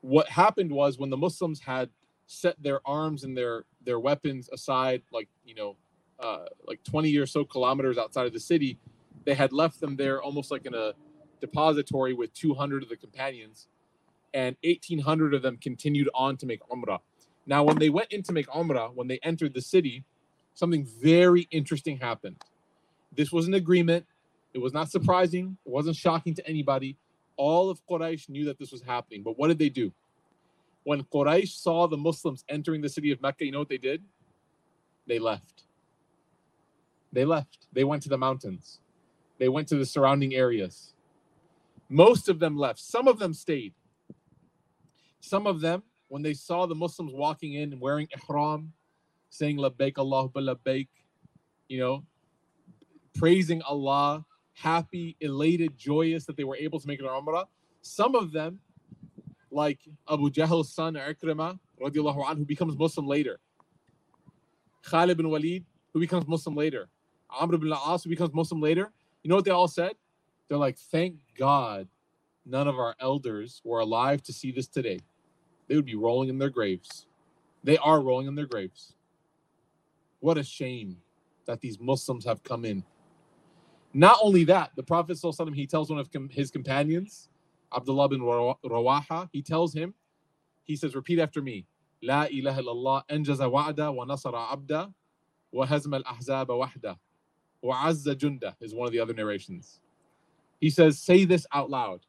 what happened was when the Muslims had set their arms and their their weapons aside, like you know, uh, like 20 or so kilometers outside of the city, they had left them there almost like in a depository with 200 of the companions, and 1,800 of them continued on to make Umrah. Now, when they went in to make Umrah, when they entered the city, something very interesting happened. This was an agreement. It was not surprising. It wasn't shocking to anybody. All of Quraysh knew that this was happening. But what did they do? When Quraysh saw the Muslims entering the city of Mecca, you know what they did? They left. They left. They went to the mountains. They went to the surrounding areas. Most of them left. Some of them stayed. Some of them, when they saw the Muslims walking in and wearing ihram, saying labbaik Allah labbaik, you know, praising Allah, happy, elated, joyous that they were able to make an Umrah. Some of them, like Abu Jahl's son Ikrimah, radiallahu anhu, who becomes Muslim later. Khalid bin Walid, who becomes Muslim later. Amr ibn al-As, who becomes Muslim later. You know what they all said? They're like, thank God none of our elders were alive to see this today. They would be rolling in their graves. They are rolling in their graves. What a shame that these Muslims have come in. Not only that, the Prophet he tells one of his companions, Abdullah bin Rawaha, he tells him, he says, repeat after me. La ilaha illallah anjaza wa'da wa nasara abda wa hazma al-ahzaba wahda wa azza junda is one of the other narrations. He says, say this out loud.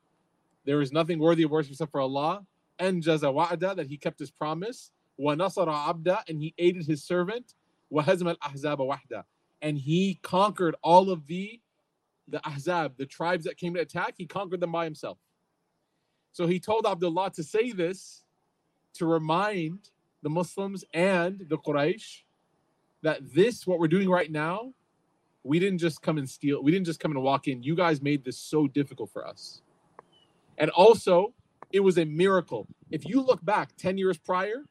There is nothing worthy of worship except for Allah. Anjaza wa'da, that he kept his promise. Wa nasara abda, and he aided his servant. Wa hazma al-ahzaba wahda. And he conquered all of the the Ahzab, the tribes that came to attack, he conquered them by himself. So he told Abdullah to say this to remind the Muslims and the Quraysh that this, what we're doing right now, we didn't just come and steal, we didn't just come and walk in. You guys made this so difficult for us. And also, it was a miracle. If you look back 10 years prior,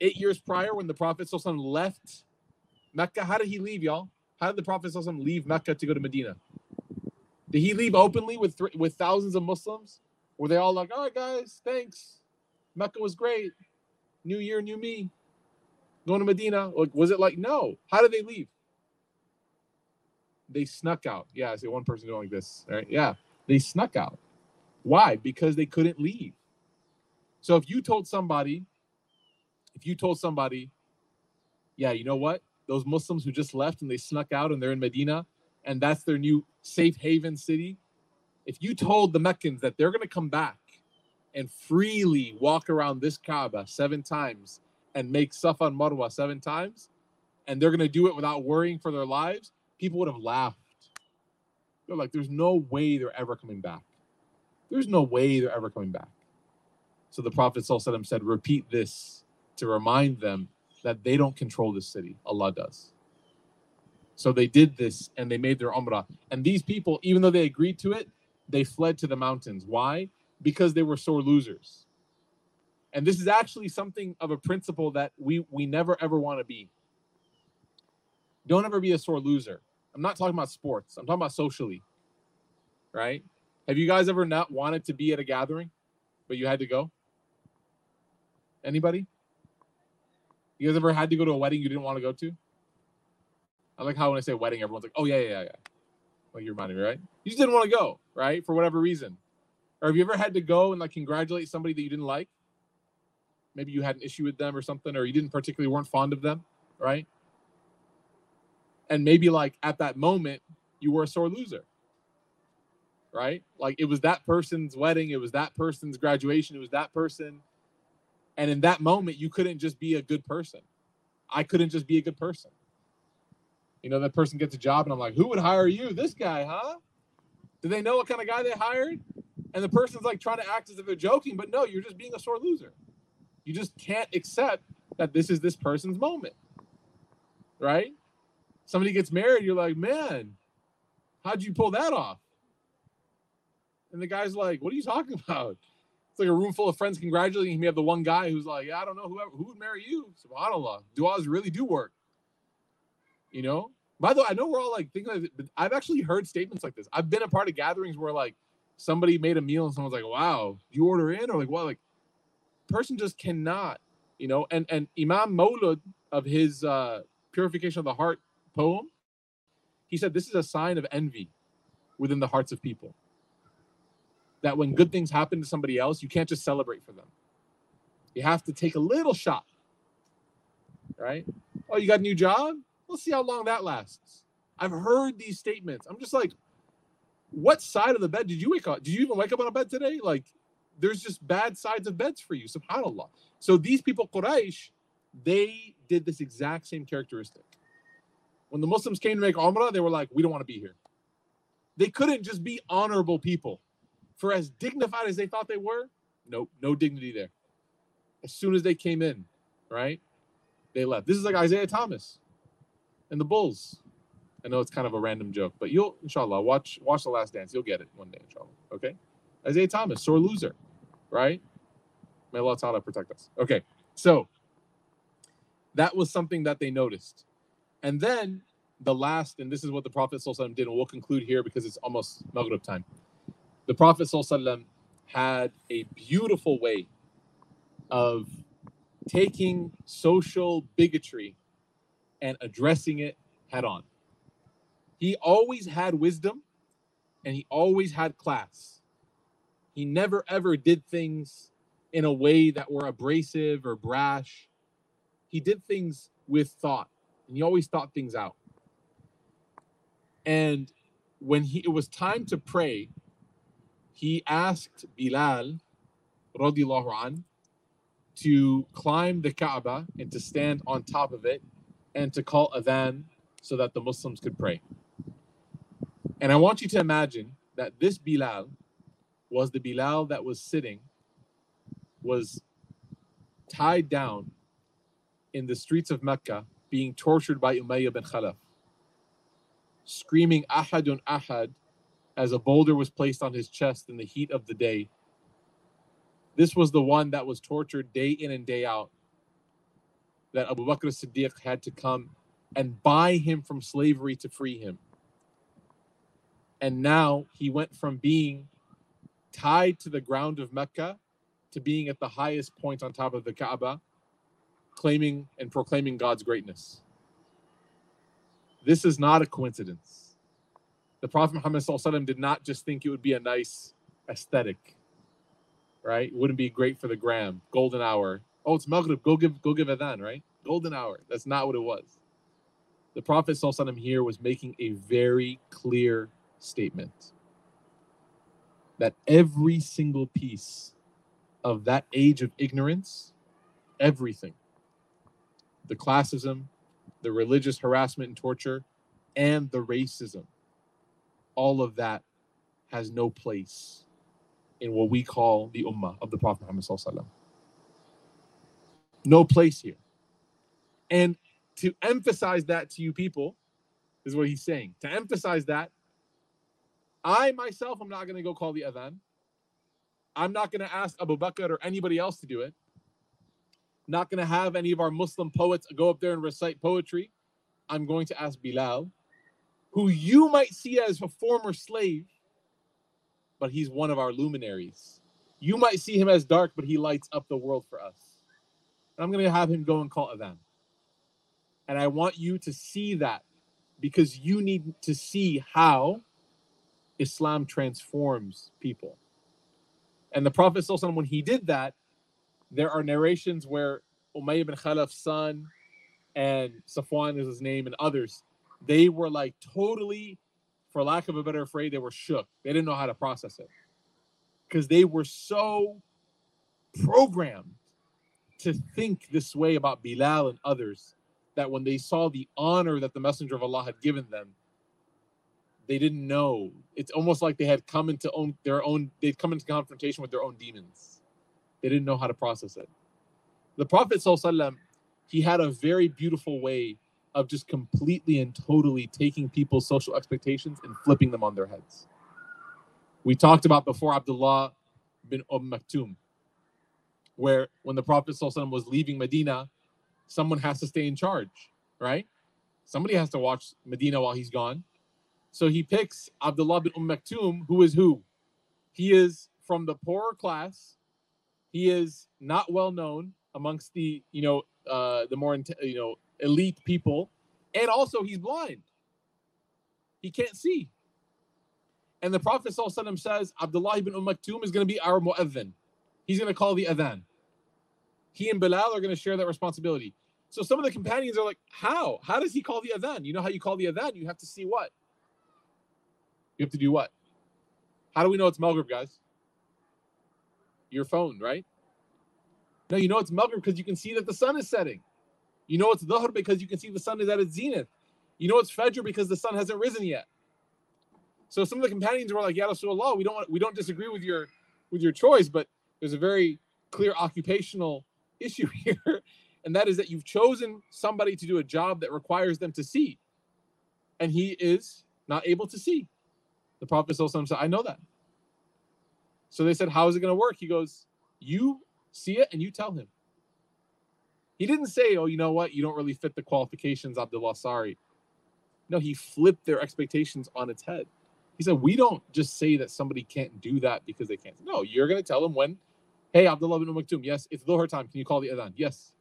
eight years prior, when the Prophet left Mecca, how did he leave, y'all? How did the Prophet leave Mecca to go to Medina? Did he leave openly with th- with thousands of Muslims? Were they all like, "All right, guys, thanks. Mecca was great. New year, new me. Going to Medina." Like, was it like, no? How did they leave? They snuck out. Yeah, I see one person doing like this. Right, yeah, they snuck out. Why? Because they couldn't leave. So if you told somebody, if you told somebody, yeah, you know what? Those Muslims who just left and they snuck out and they're in Medina, and that's their new safe haven city. If you told the Meccans that they're going to come back and freely walk around this Kaaba seven times and make Safa and Marwa seven times, and they're going to do it without worrying for their lives, people would have laughed. They're like, there's no way they're ever coming back. There's no way they're ever coming back. So the Prophet said, repeat this to remind them that they don't control the city. Allah does. So they did this and they made their umrah. And these people, even though they agreed to it, they fled to the mountains. Why? Because they were sore losers. And this is actually something of a principle that we we never ever want to be. Don't ever be a sore loser. I'm not talking about sports. I'm talking about socially. Right? Have you guys ever not wanted to be at a gathering, but you had to go? Anybody? You guys ever had to go to a wedding you didn't want to go to? I like how when I say wedding, everyone's like, "Oh yeah, yeah, yeah." Like you reminded me, right? You just didn't want to go, right? For whatever reason. Or have you ever had to go and like congratulate somebody that you didn't like? Maybe you had an issue with them or something, or you didn't particularly weren't fond of them, right? And maybe like at that moment, you were a sore loser, right? Like it was that person's wedding, it was that person's graduation, it was that person. And in that moment, you couldn't just be a good person. I couldn't just be a good person. You know, that person gets a job, and I'm like, who would hire you? This guy, huh? Do they know what kind of guy they hired? And the person's like trying to act as if they're joking, but no, you're just being a sore loser. You just can't accept that this is this person's moment. Right? Somebody gets married, you're like, man, how'd you pull that off? And the guy's like, what are you talking about? It's like a room full of friends congratulating him. You have the one guy who's like, yeah, I don't know whoever who would marry you. SubhanAllah. Du'as really do work. You know? By the way, I know we're all like thinking like, but I've actually heard statements like this. I've been a part of gatherings where like somebody made a meal and someone's like, Wow, you order in? Or like what? Like person just cannot, you know, and and Imam Maulud of his uh purification of the heart poem, he said this is a sign of envy within the hearts of people. That when good things happen to somebody else, you can't just celebrate for them. You have to take a little shot. Right? Oh, you got a new job? We'll see how long that lasts. I've heard these statements. I'm just like, what side of the bed did you wake up? Did you even wake up on a bed today? Like, there's just bad sides of beds for you, subhanAllah. So these people, Quraysh, they did this exact same characteristic. When the Muslims came to make Umrah, they were like, we don't want to be here. They couldn't just be honorable people. For as dignified as they thought they were, nope, no dignity there. As soon as they came in, right, they left. This is like Isaiah Thomas and the Bulls. I know it's kind of a random joke, but you'll inshallah watch watch the last dance. You'll get it one day, inshallah. Okay. Isaiah Thomas, sore loser, right? May Allah Ta'ala protect us. Okay, so that was something that they noticed. And then the last, and this is what the Prophet ﷺ did, and we'll conclude here because it's almost Maghrib time. The Prophet ﷺ had a beautiful way of taking social bigotry and addressing it head on. He always had wisdom and he always had class. He never ever did things in a way that were abrasive or brash. He did things with thought and he always thought things out. And when he it was time to pray, he asked Bilal radiallahu an to climb the Kaaba and to stand on top of it and to call adhan so that the Muslims could pray. And I want you to imagine that this Bilal was the Bilal that was sitting, was tied down in the streets of Mecca, being tortured by Umayyah bin Khalaf, screaming Ahadun Ahad as a boulder was placed on his chest in the heat of the day. This was the one that was tortured day in and day out that Abu Bakr Siddiq had to come and buy him from slavery to free him. And now he went from being tied to the ground of Mecca to being at the highest point on top of the Kaaba, claiming and proclaiming God's greatness. This is not a coincidence. The Prophet Muhammad did not just think it would be a nice aesthetic, right? It wouldn't be great for the gram, golden hour, oh, it's Maghrib, go give go give adhan, right? Golden hour. That's not what it was. The Prophet Sallallahu here was making a very clear statement that every single piece of that age of ignorance, everything, the classism, the religious harassment and torture, and the racism, all of that has no place in what we call the ummah of the Prophet Muhammad. No place here. And to emphasize that to you people, is what he's saying. To emphasize that, I myself am not going to go call the adhan. I'm not going to ask Abu Bakr or anybody else to do it. Not going to have any of our Muslim poets go up there and recite poetry. I'm going to ask Bilal, who you might see as a former slave, but he's one of our luminaries. You might see him as dark, but he lights up the world for us. I'm going to have him go and call adhan. And I want you to see that because you need to see how Islam transforms people. And the Prophet, when he did that, there are narrations where Umayyah bin Khalaf's son and Safwan is his name and others, they were like totally, for lack of a better phrase, they were shook. They didn't know how to process it because they were so programmed to think this way about Bilal and others that when they saw the honor that the Messenger of Allah had given them, they didn't know. It's almost like they had come into own their own. They'd come into confrontation with their own demons. They didn't know how to process it. The Prophet he had a very beautiful way of just completely and totally taking people's social expectations and flipping them on their heads. We talked about before Abdullah bin Umm Maktoum, where when the Prophet was leaving Medina, someone has to stay in charge, right? Somebody has to watch Medina while he's gone. So he picks Abdullah bin Umm Maktoum, who is who? He is from the poorer class. He is not well known amongst the, you know, uh, the more, you know, elite people. And also he's blind. He can't see. And the Prophet ﷺ says, Abdullah ibn Umm Maktoum is going to be our mu'adhin. He's going to call the adhan he and Bilal are going to share that responsibility. So some of the companions are like, how? How does he call the adhan? You know how you call the adhan? You have to see what? You have to do what? How do we know it's Maghrib, guys? Your phone, right? No, you know it's Maghrib because you can see that the sun is setting. You know it's Dhuhr because you can see the sun is at its zenith. You know it's Fajr because the sun hasn't risen yet. So some of the companions were like, "Ya Rasulullah, we don't want, we don't disagree with your with your choice, but there's a very clear occupational issue here, and that is that you've chosen somebody to do a job that requires them to see, and he is not able to see. The Prophet said, I know that. So they said, How is it going to work? He goes, You see it and you tell him. He didn't say, Oh, you know what? You don't really fit the qualifications, Abdullah. Sorry. No, he flipped their expectations on its head. He said, We don't just say that somebody can't do that because they can't. No, you're going to tell them when Hey, Abdullah bin Maktoum, yes, it's Dhuhr time. Can you call the adhan? Yes.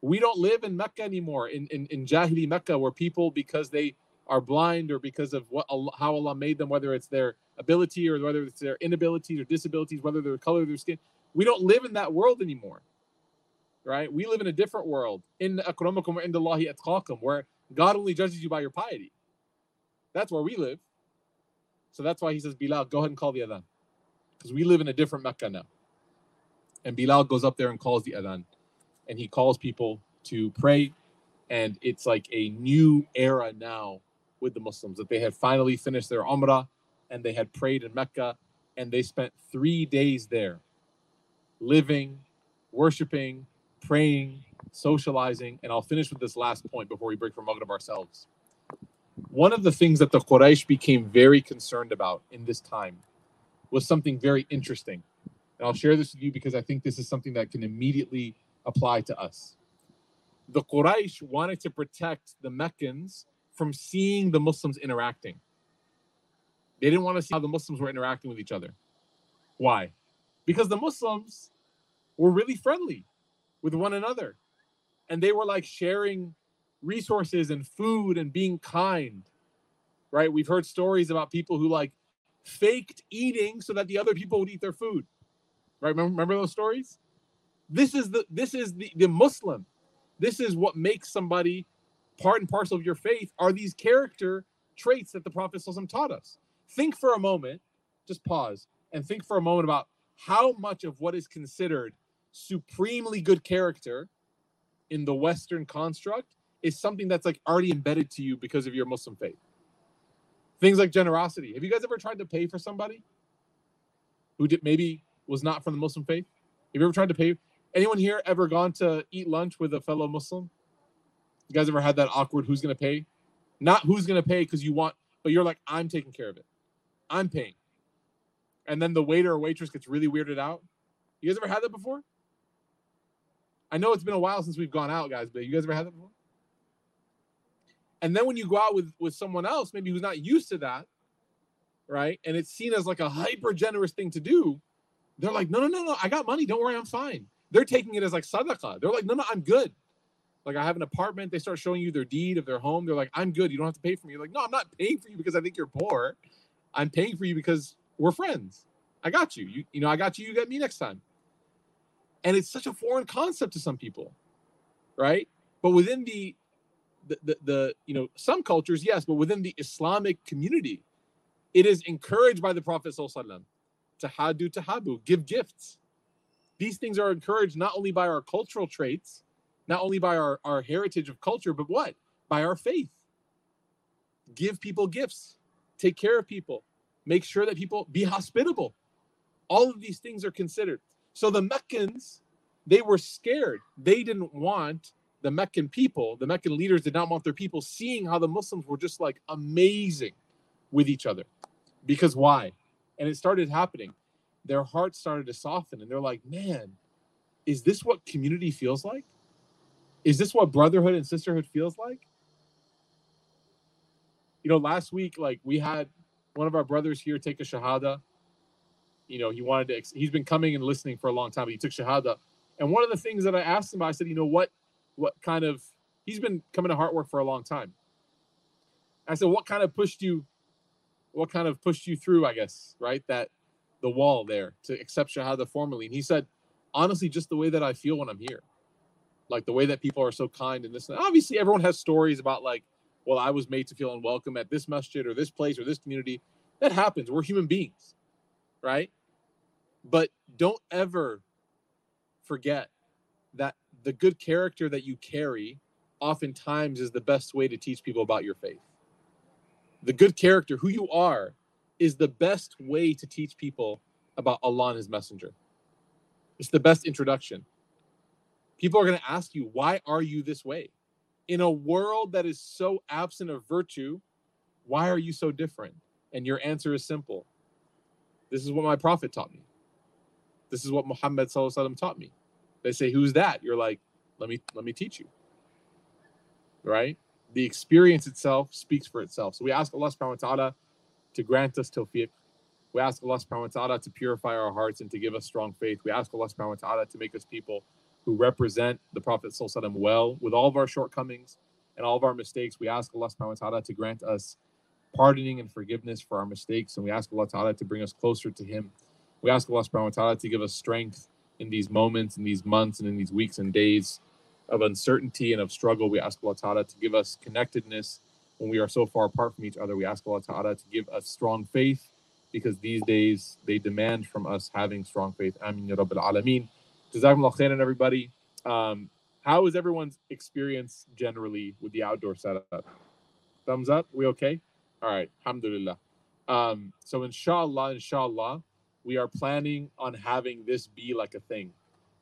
We don't live in Mecca anymore, in, in, in Jahili Mecca, where people, because they are blind or because of what Allah, how Allah made them, whether it's their ability or whether it's their inabilities or disabilities, whether they're the color of their skin, we don't live in that world anymore. Right? We live in a different world. In akramakum indallahi atqakum, where God only judges you by your piety. That's where we live. So that's why he says, Bilal, go ahead and call the adhan because we live in a different Mecca now. And Bilal goes up there and calls the adhan, and he calls people to pray. And it's like a new era now with the Muslims that they had finally finished their Umrah and they had prayed in Mecca and they spent three days there living, worshiping, praying, socializing. And I'll finish with this last point before we break from Maghrib ourselves. One of the things that the Quraysh became very concerned about in this time was something very interesting. And I'll share this with you because I think this is something that can immediately apply to us. The Quraysh wanted to protect the Meccans from seeing the Muslims interacting. They didn't want to see how the Muslims were interacting with each other. Why? Because the Muslims were really friendly with one another. And they were like sharing resources and food and being kind. Right? We've heard stories about people who like faked eating so that the other people would eat their food. Right? Remember, remember those stories? This is the this is the, the Muslim. This is what makes somebody part and parcel of your faith are these character traits that the Prophet taught us. Think for a moment, just pause and think for a moment about how much of what is considered supremely good character in the Western construct is something that's like already embedded to you because of your Muslim faith. Things like generosity. Have you guys ever tried to pay for somebody who did maybe was not from the Muslim faith? Have you ever tried to pay? Anyone here ever gone to eat lunch with a fellow Muslim? You guys ever had that awkward who's gonna pay? Not who's gonna pay because you want, but you're like, I'm taking care of it. I'm paying. And then the waiter or waitress gets really weirded out. You guys ever had that before? I know it's been a while since we've gone out, guys, but you guys ever had that before? And then when you go out with with someone else, maybe who's not used to that, right? And it's seen as like a hyper generous thing to do. They're like, no, no, no, no, I got money. Don't worry, I'm fine. They're taking it as like sadaqah. They're like, no, no, I'm good. Like I have an apartment. They start showing you their deed of their home. They're like, I'm good. You don't have to pay for me. You're like, no, I'm not paying for you because I think you're poor. I'm paying for you because we're friends. I got you. You, you know, I got you. You get me next time. And it's such a foreign concept to some people, right? But within the the, the, you know some cultures yes but within the islamic community it is encouraged by the prophet sallallahu tahadu tahabu give gifts. These things are encouraged not only by our cultural traits not only by our, our heritage of culture but what? By our faith. Give people gifts. Take care of people. Make sure that people be hospitable. All of these things are considered. So the meccans they were scared. They didn't want the Meccan people, the Meccan leaders did not want their people seeing how the Muslims were just like amazing with each other. Because why? And it started happening. Their hearts started to soften and they're like, man, is this what community feels like? Is this what brotherhood and sisterhood feels like? You know, last week, like we had one of our brothers here take a Shahada. You know, he wanted to, he's been coming and listening for a long time, but he took Shahada. And one of the things that I asked him, I said, you know, what what kind of he's been coming to Heartwork for a long time. I said, what kind of pushed you? What kind of pushed you through? I guess right that the wall there to accept Shahada formally. And he said, honestly, just the way that I feel when I'm here, like the way that people are so kind and this. And obviously, everyone has stories about like, well, I was made to feel unwelcome at this masjid or this place or this community. That happens. We're human beings, right? But don't ever forget that the good character that you carry oftentimes is the best way to teach people about your faith. The good character, who you are, is the best way to teach people about Allah and His Messenger. It's the best introduction. People are going to ask you, why are you this way? In a world that is so absent of virtue, why are you so different? And your answer is simple. This is what my prophet taught me. This is what Muhammad taught me. They say, "Who's that?" You're like, "Let me let me teach you." Right? The experience itself speaks for itself. So we ask Allah subhanahu wa ta'ala to grant us tawfiq. We ask Allah subhanahu wa ta'ala to purify our hearts and to give us strong faith. We ask Allah subhanahu wa ta'ala to make us people who represent the Prophet well with all of our shortcomings and all of our mistakes. We ask Allah subhanahu wa ta'ala to grant us pardoning and forgiveness for our mistakes. And we ask Allah ta'ala to bring us closer to Him. We ask Allah subhanahu wa ta'ala to give us strength in these moments, in these months, and in these weeks and days of uncertainty and of struggle. We ask Allah Ta'ala to give us connectedness when we are so far apart from each other. We ask Allah Ta'ala to give us strong faith because these days they demand from us having strong faith. Amin ya Rabbil Alameen. Jazakumullah khairan, everybody. Um, how is everyone's experience generally with the outdoor setup? Thumbs up? We okay? All right. Alhamdulillah. Um, so inshallah, inshallah, we are planning on having this be like a thing.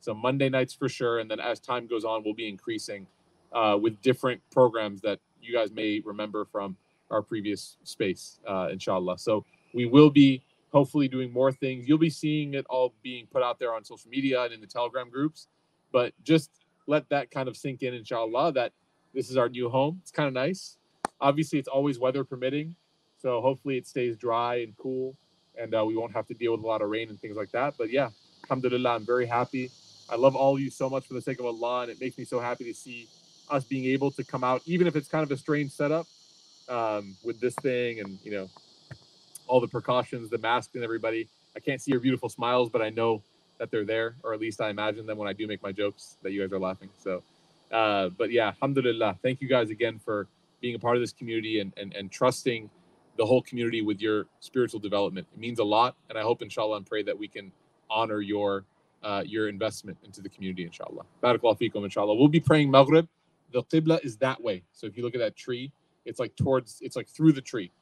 So Monday nights for sure, and then as time goes on, we'll be increasing uh, with different programs that you guys may remember from our previous space, uh, inshallah. So we will be hopefully doing more things. You'll be seeing it all being put out there on social media and in the Telegram groups, but just let that kind of sink in, inshallah, that this is our new home. It's kind of nice. Obviously, it's always weather permitting, so hopefully it stays dry and cool and uh, we won't have to deal with a lot of rain and things like that. But yeah, alhamdulillah, I'm very happy. I love all of you so much for the sake of Allah, and it makes me so happy to see us being able to come out, even if it's kind of a strange setup um, with this thing and you know all the precautions, the mask, and everybody. I can't see your beautiful smiles, but I know that they're there, or at least I imagine them when I do make my jokes that you guys are laughing. So, uh, but yeah, alhamdulillah. Thank you guys again for being a part of this community and, and, and trusting the whole community with your spiritual development. It means a lot, and I hope, inshallah, and pray that we can honor your uh, your investment into the community, inshallah. Barakallahu fikum, inshallah. We'll be praying Maghrib. The Qibla is that way. So if you look at that tree, it's like towards, it's like through the tree,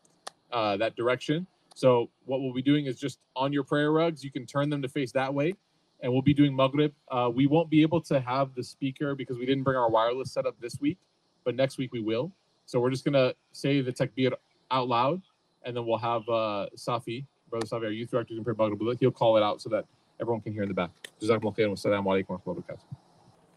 uh, that direction. So what we'll be doing is just on your prayer rugs, you can turn them to face that way. and we'll be doing Maghrib. Uh, we won't be able to have the speaker because we didn't bring our wireless setup this week, but next week we will. So we're just gonna say the takbir out loud, and then we'll have uh, Safi, brother Safi, our youth director. He'll call it out so that everyone can hear in the back. Khairan. Wassalamu alaikum wa rahmatullahi wa.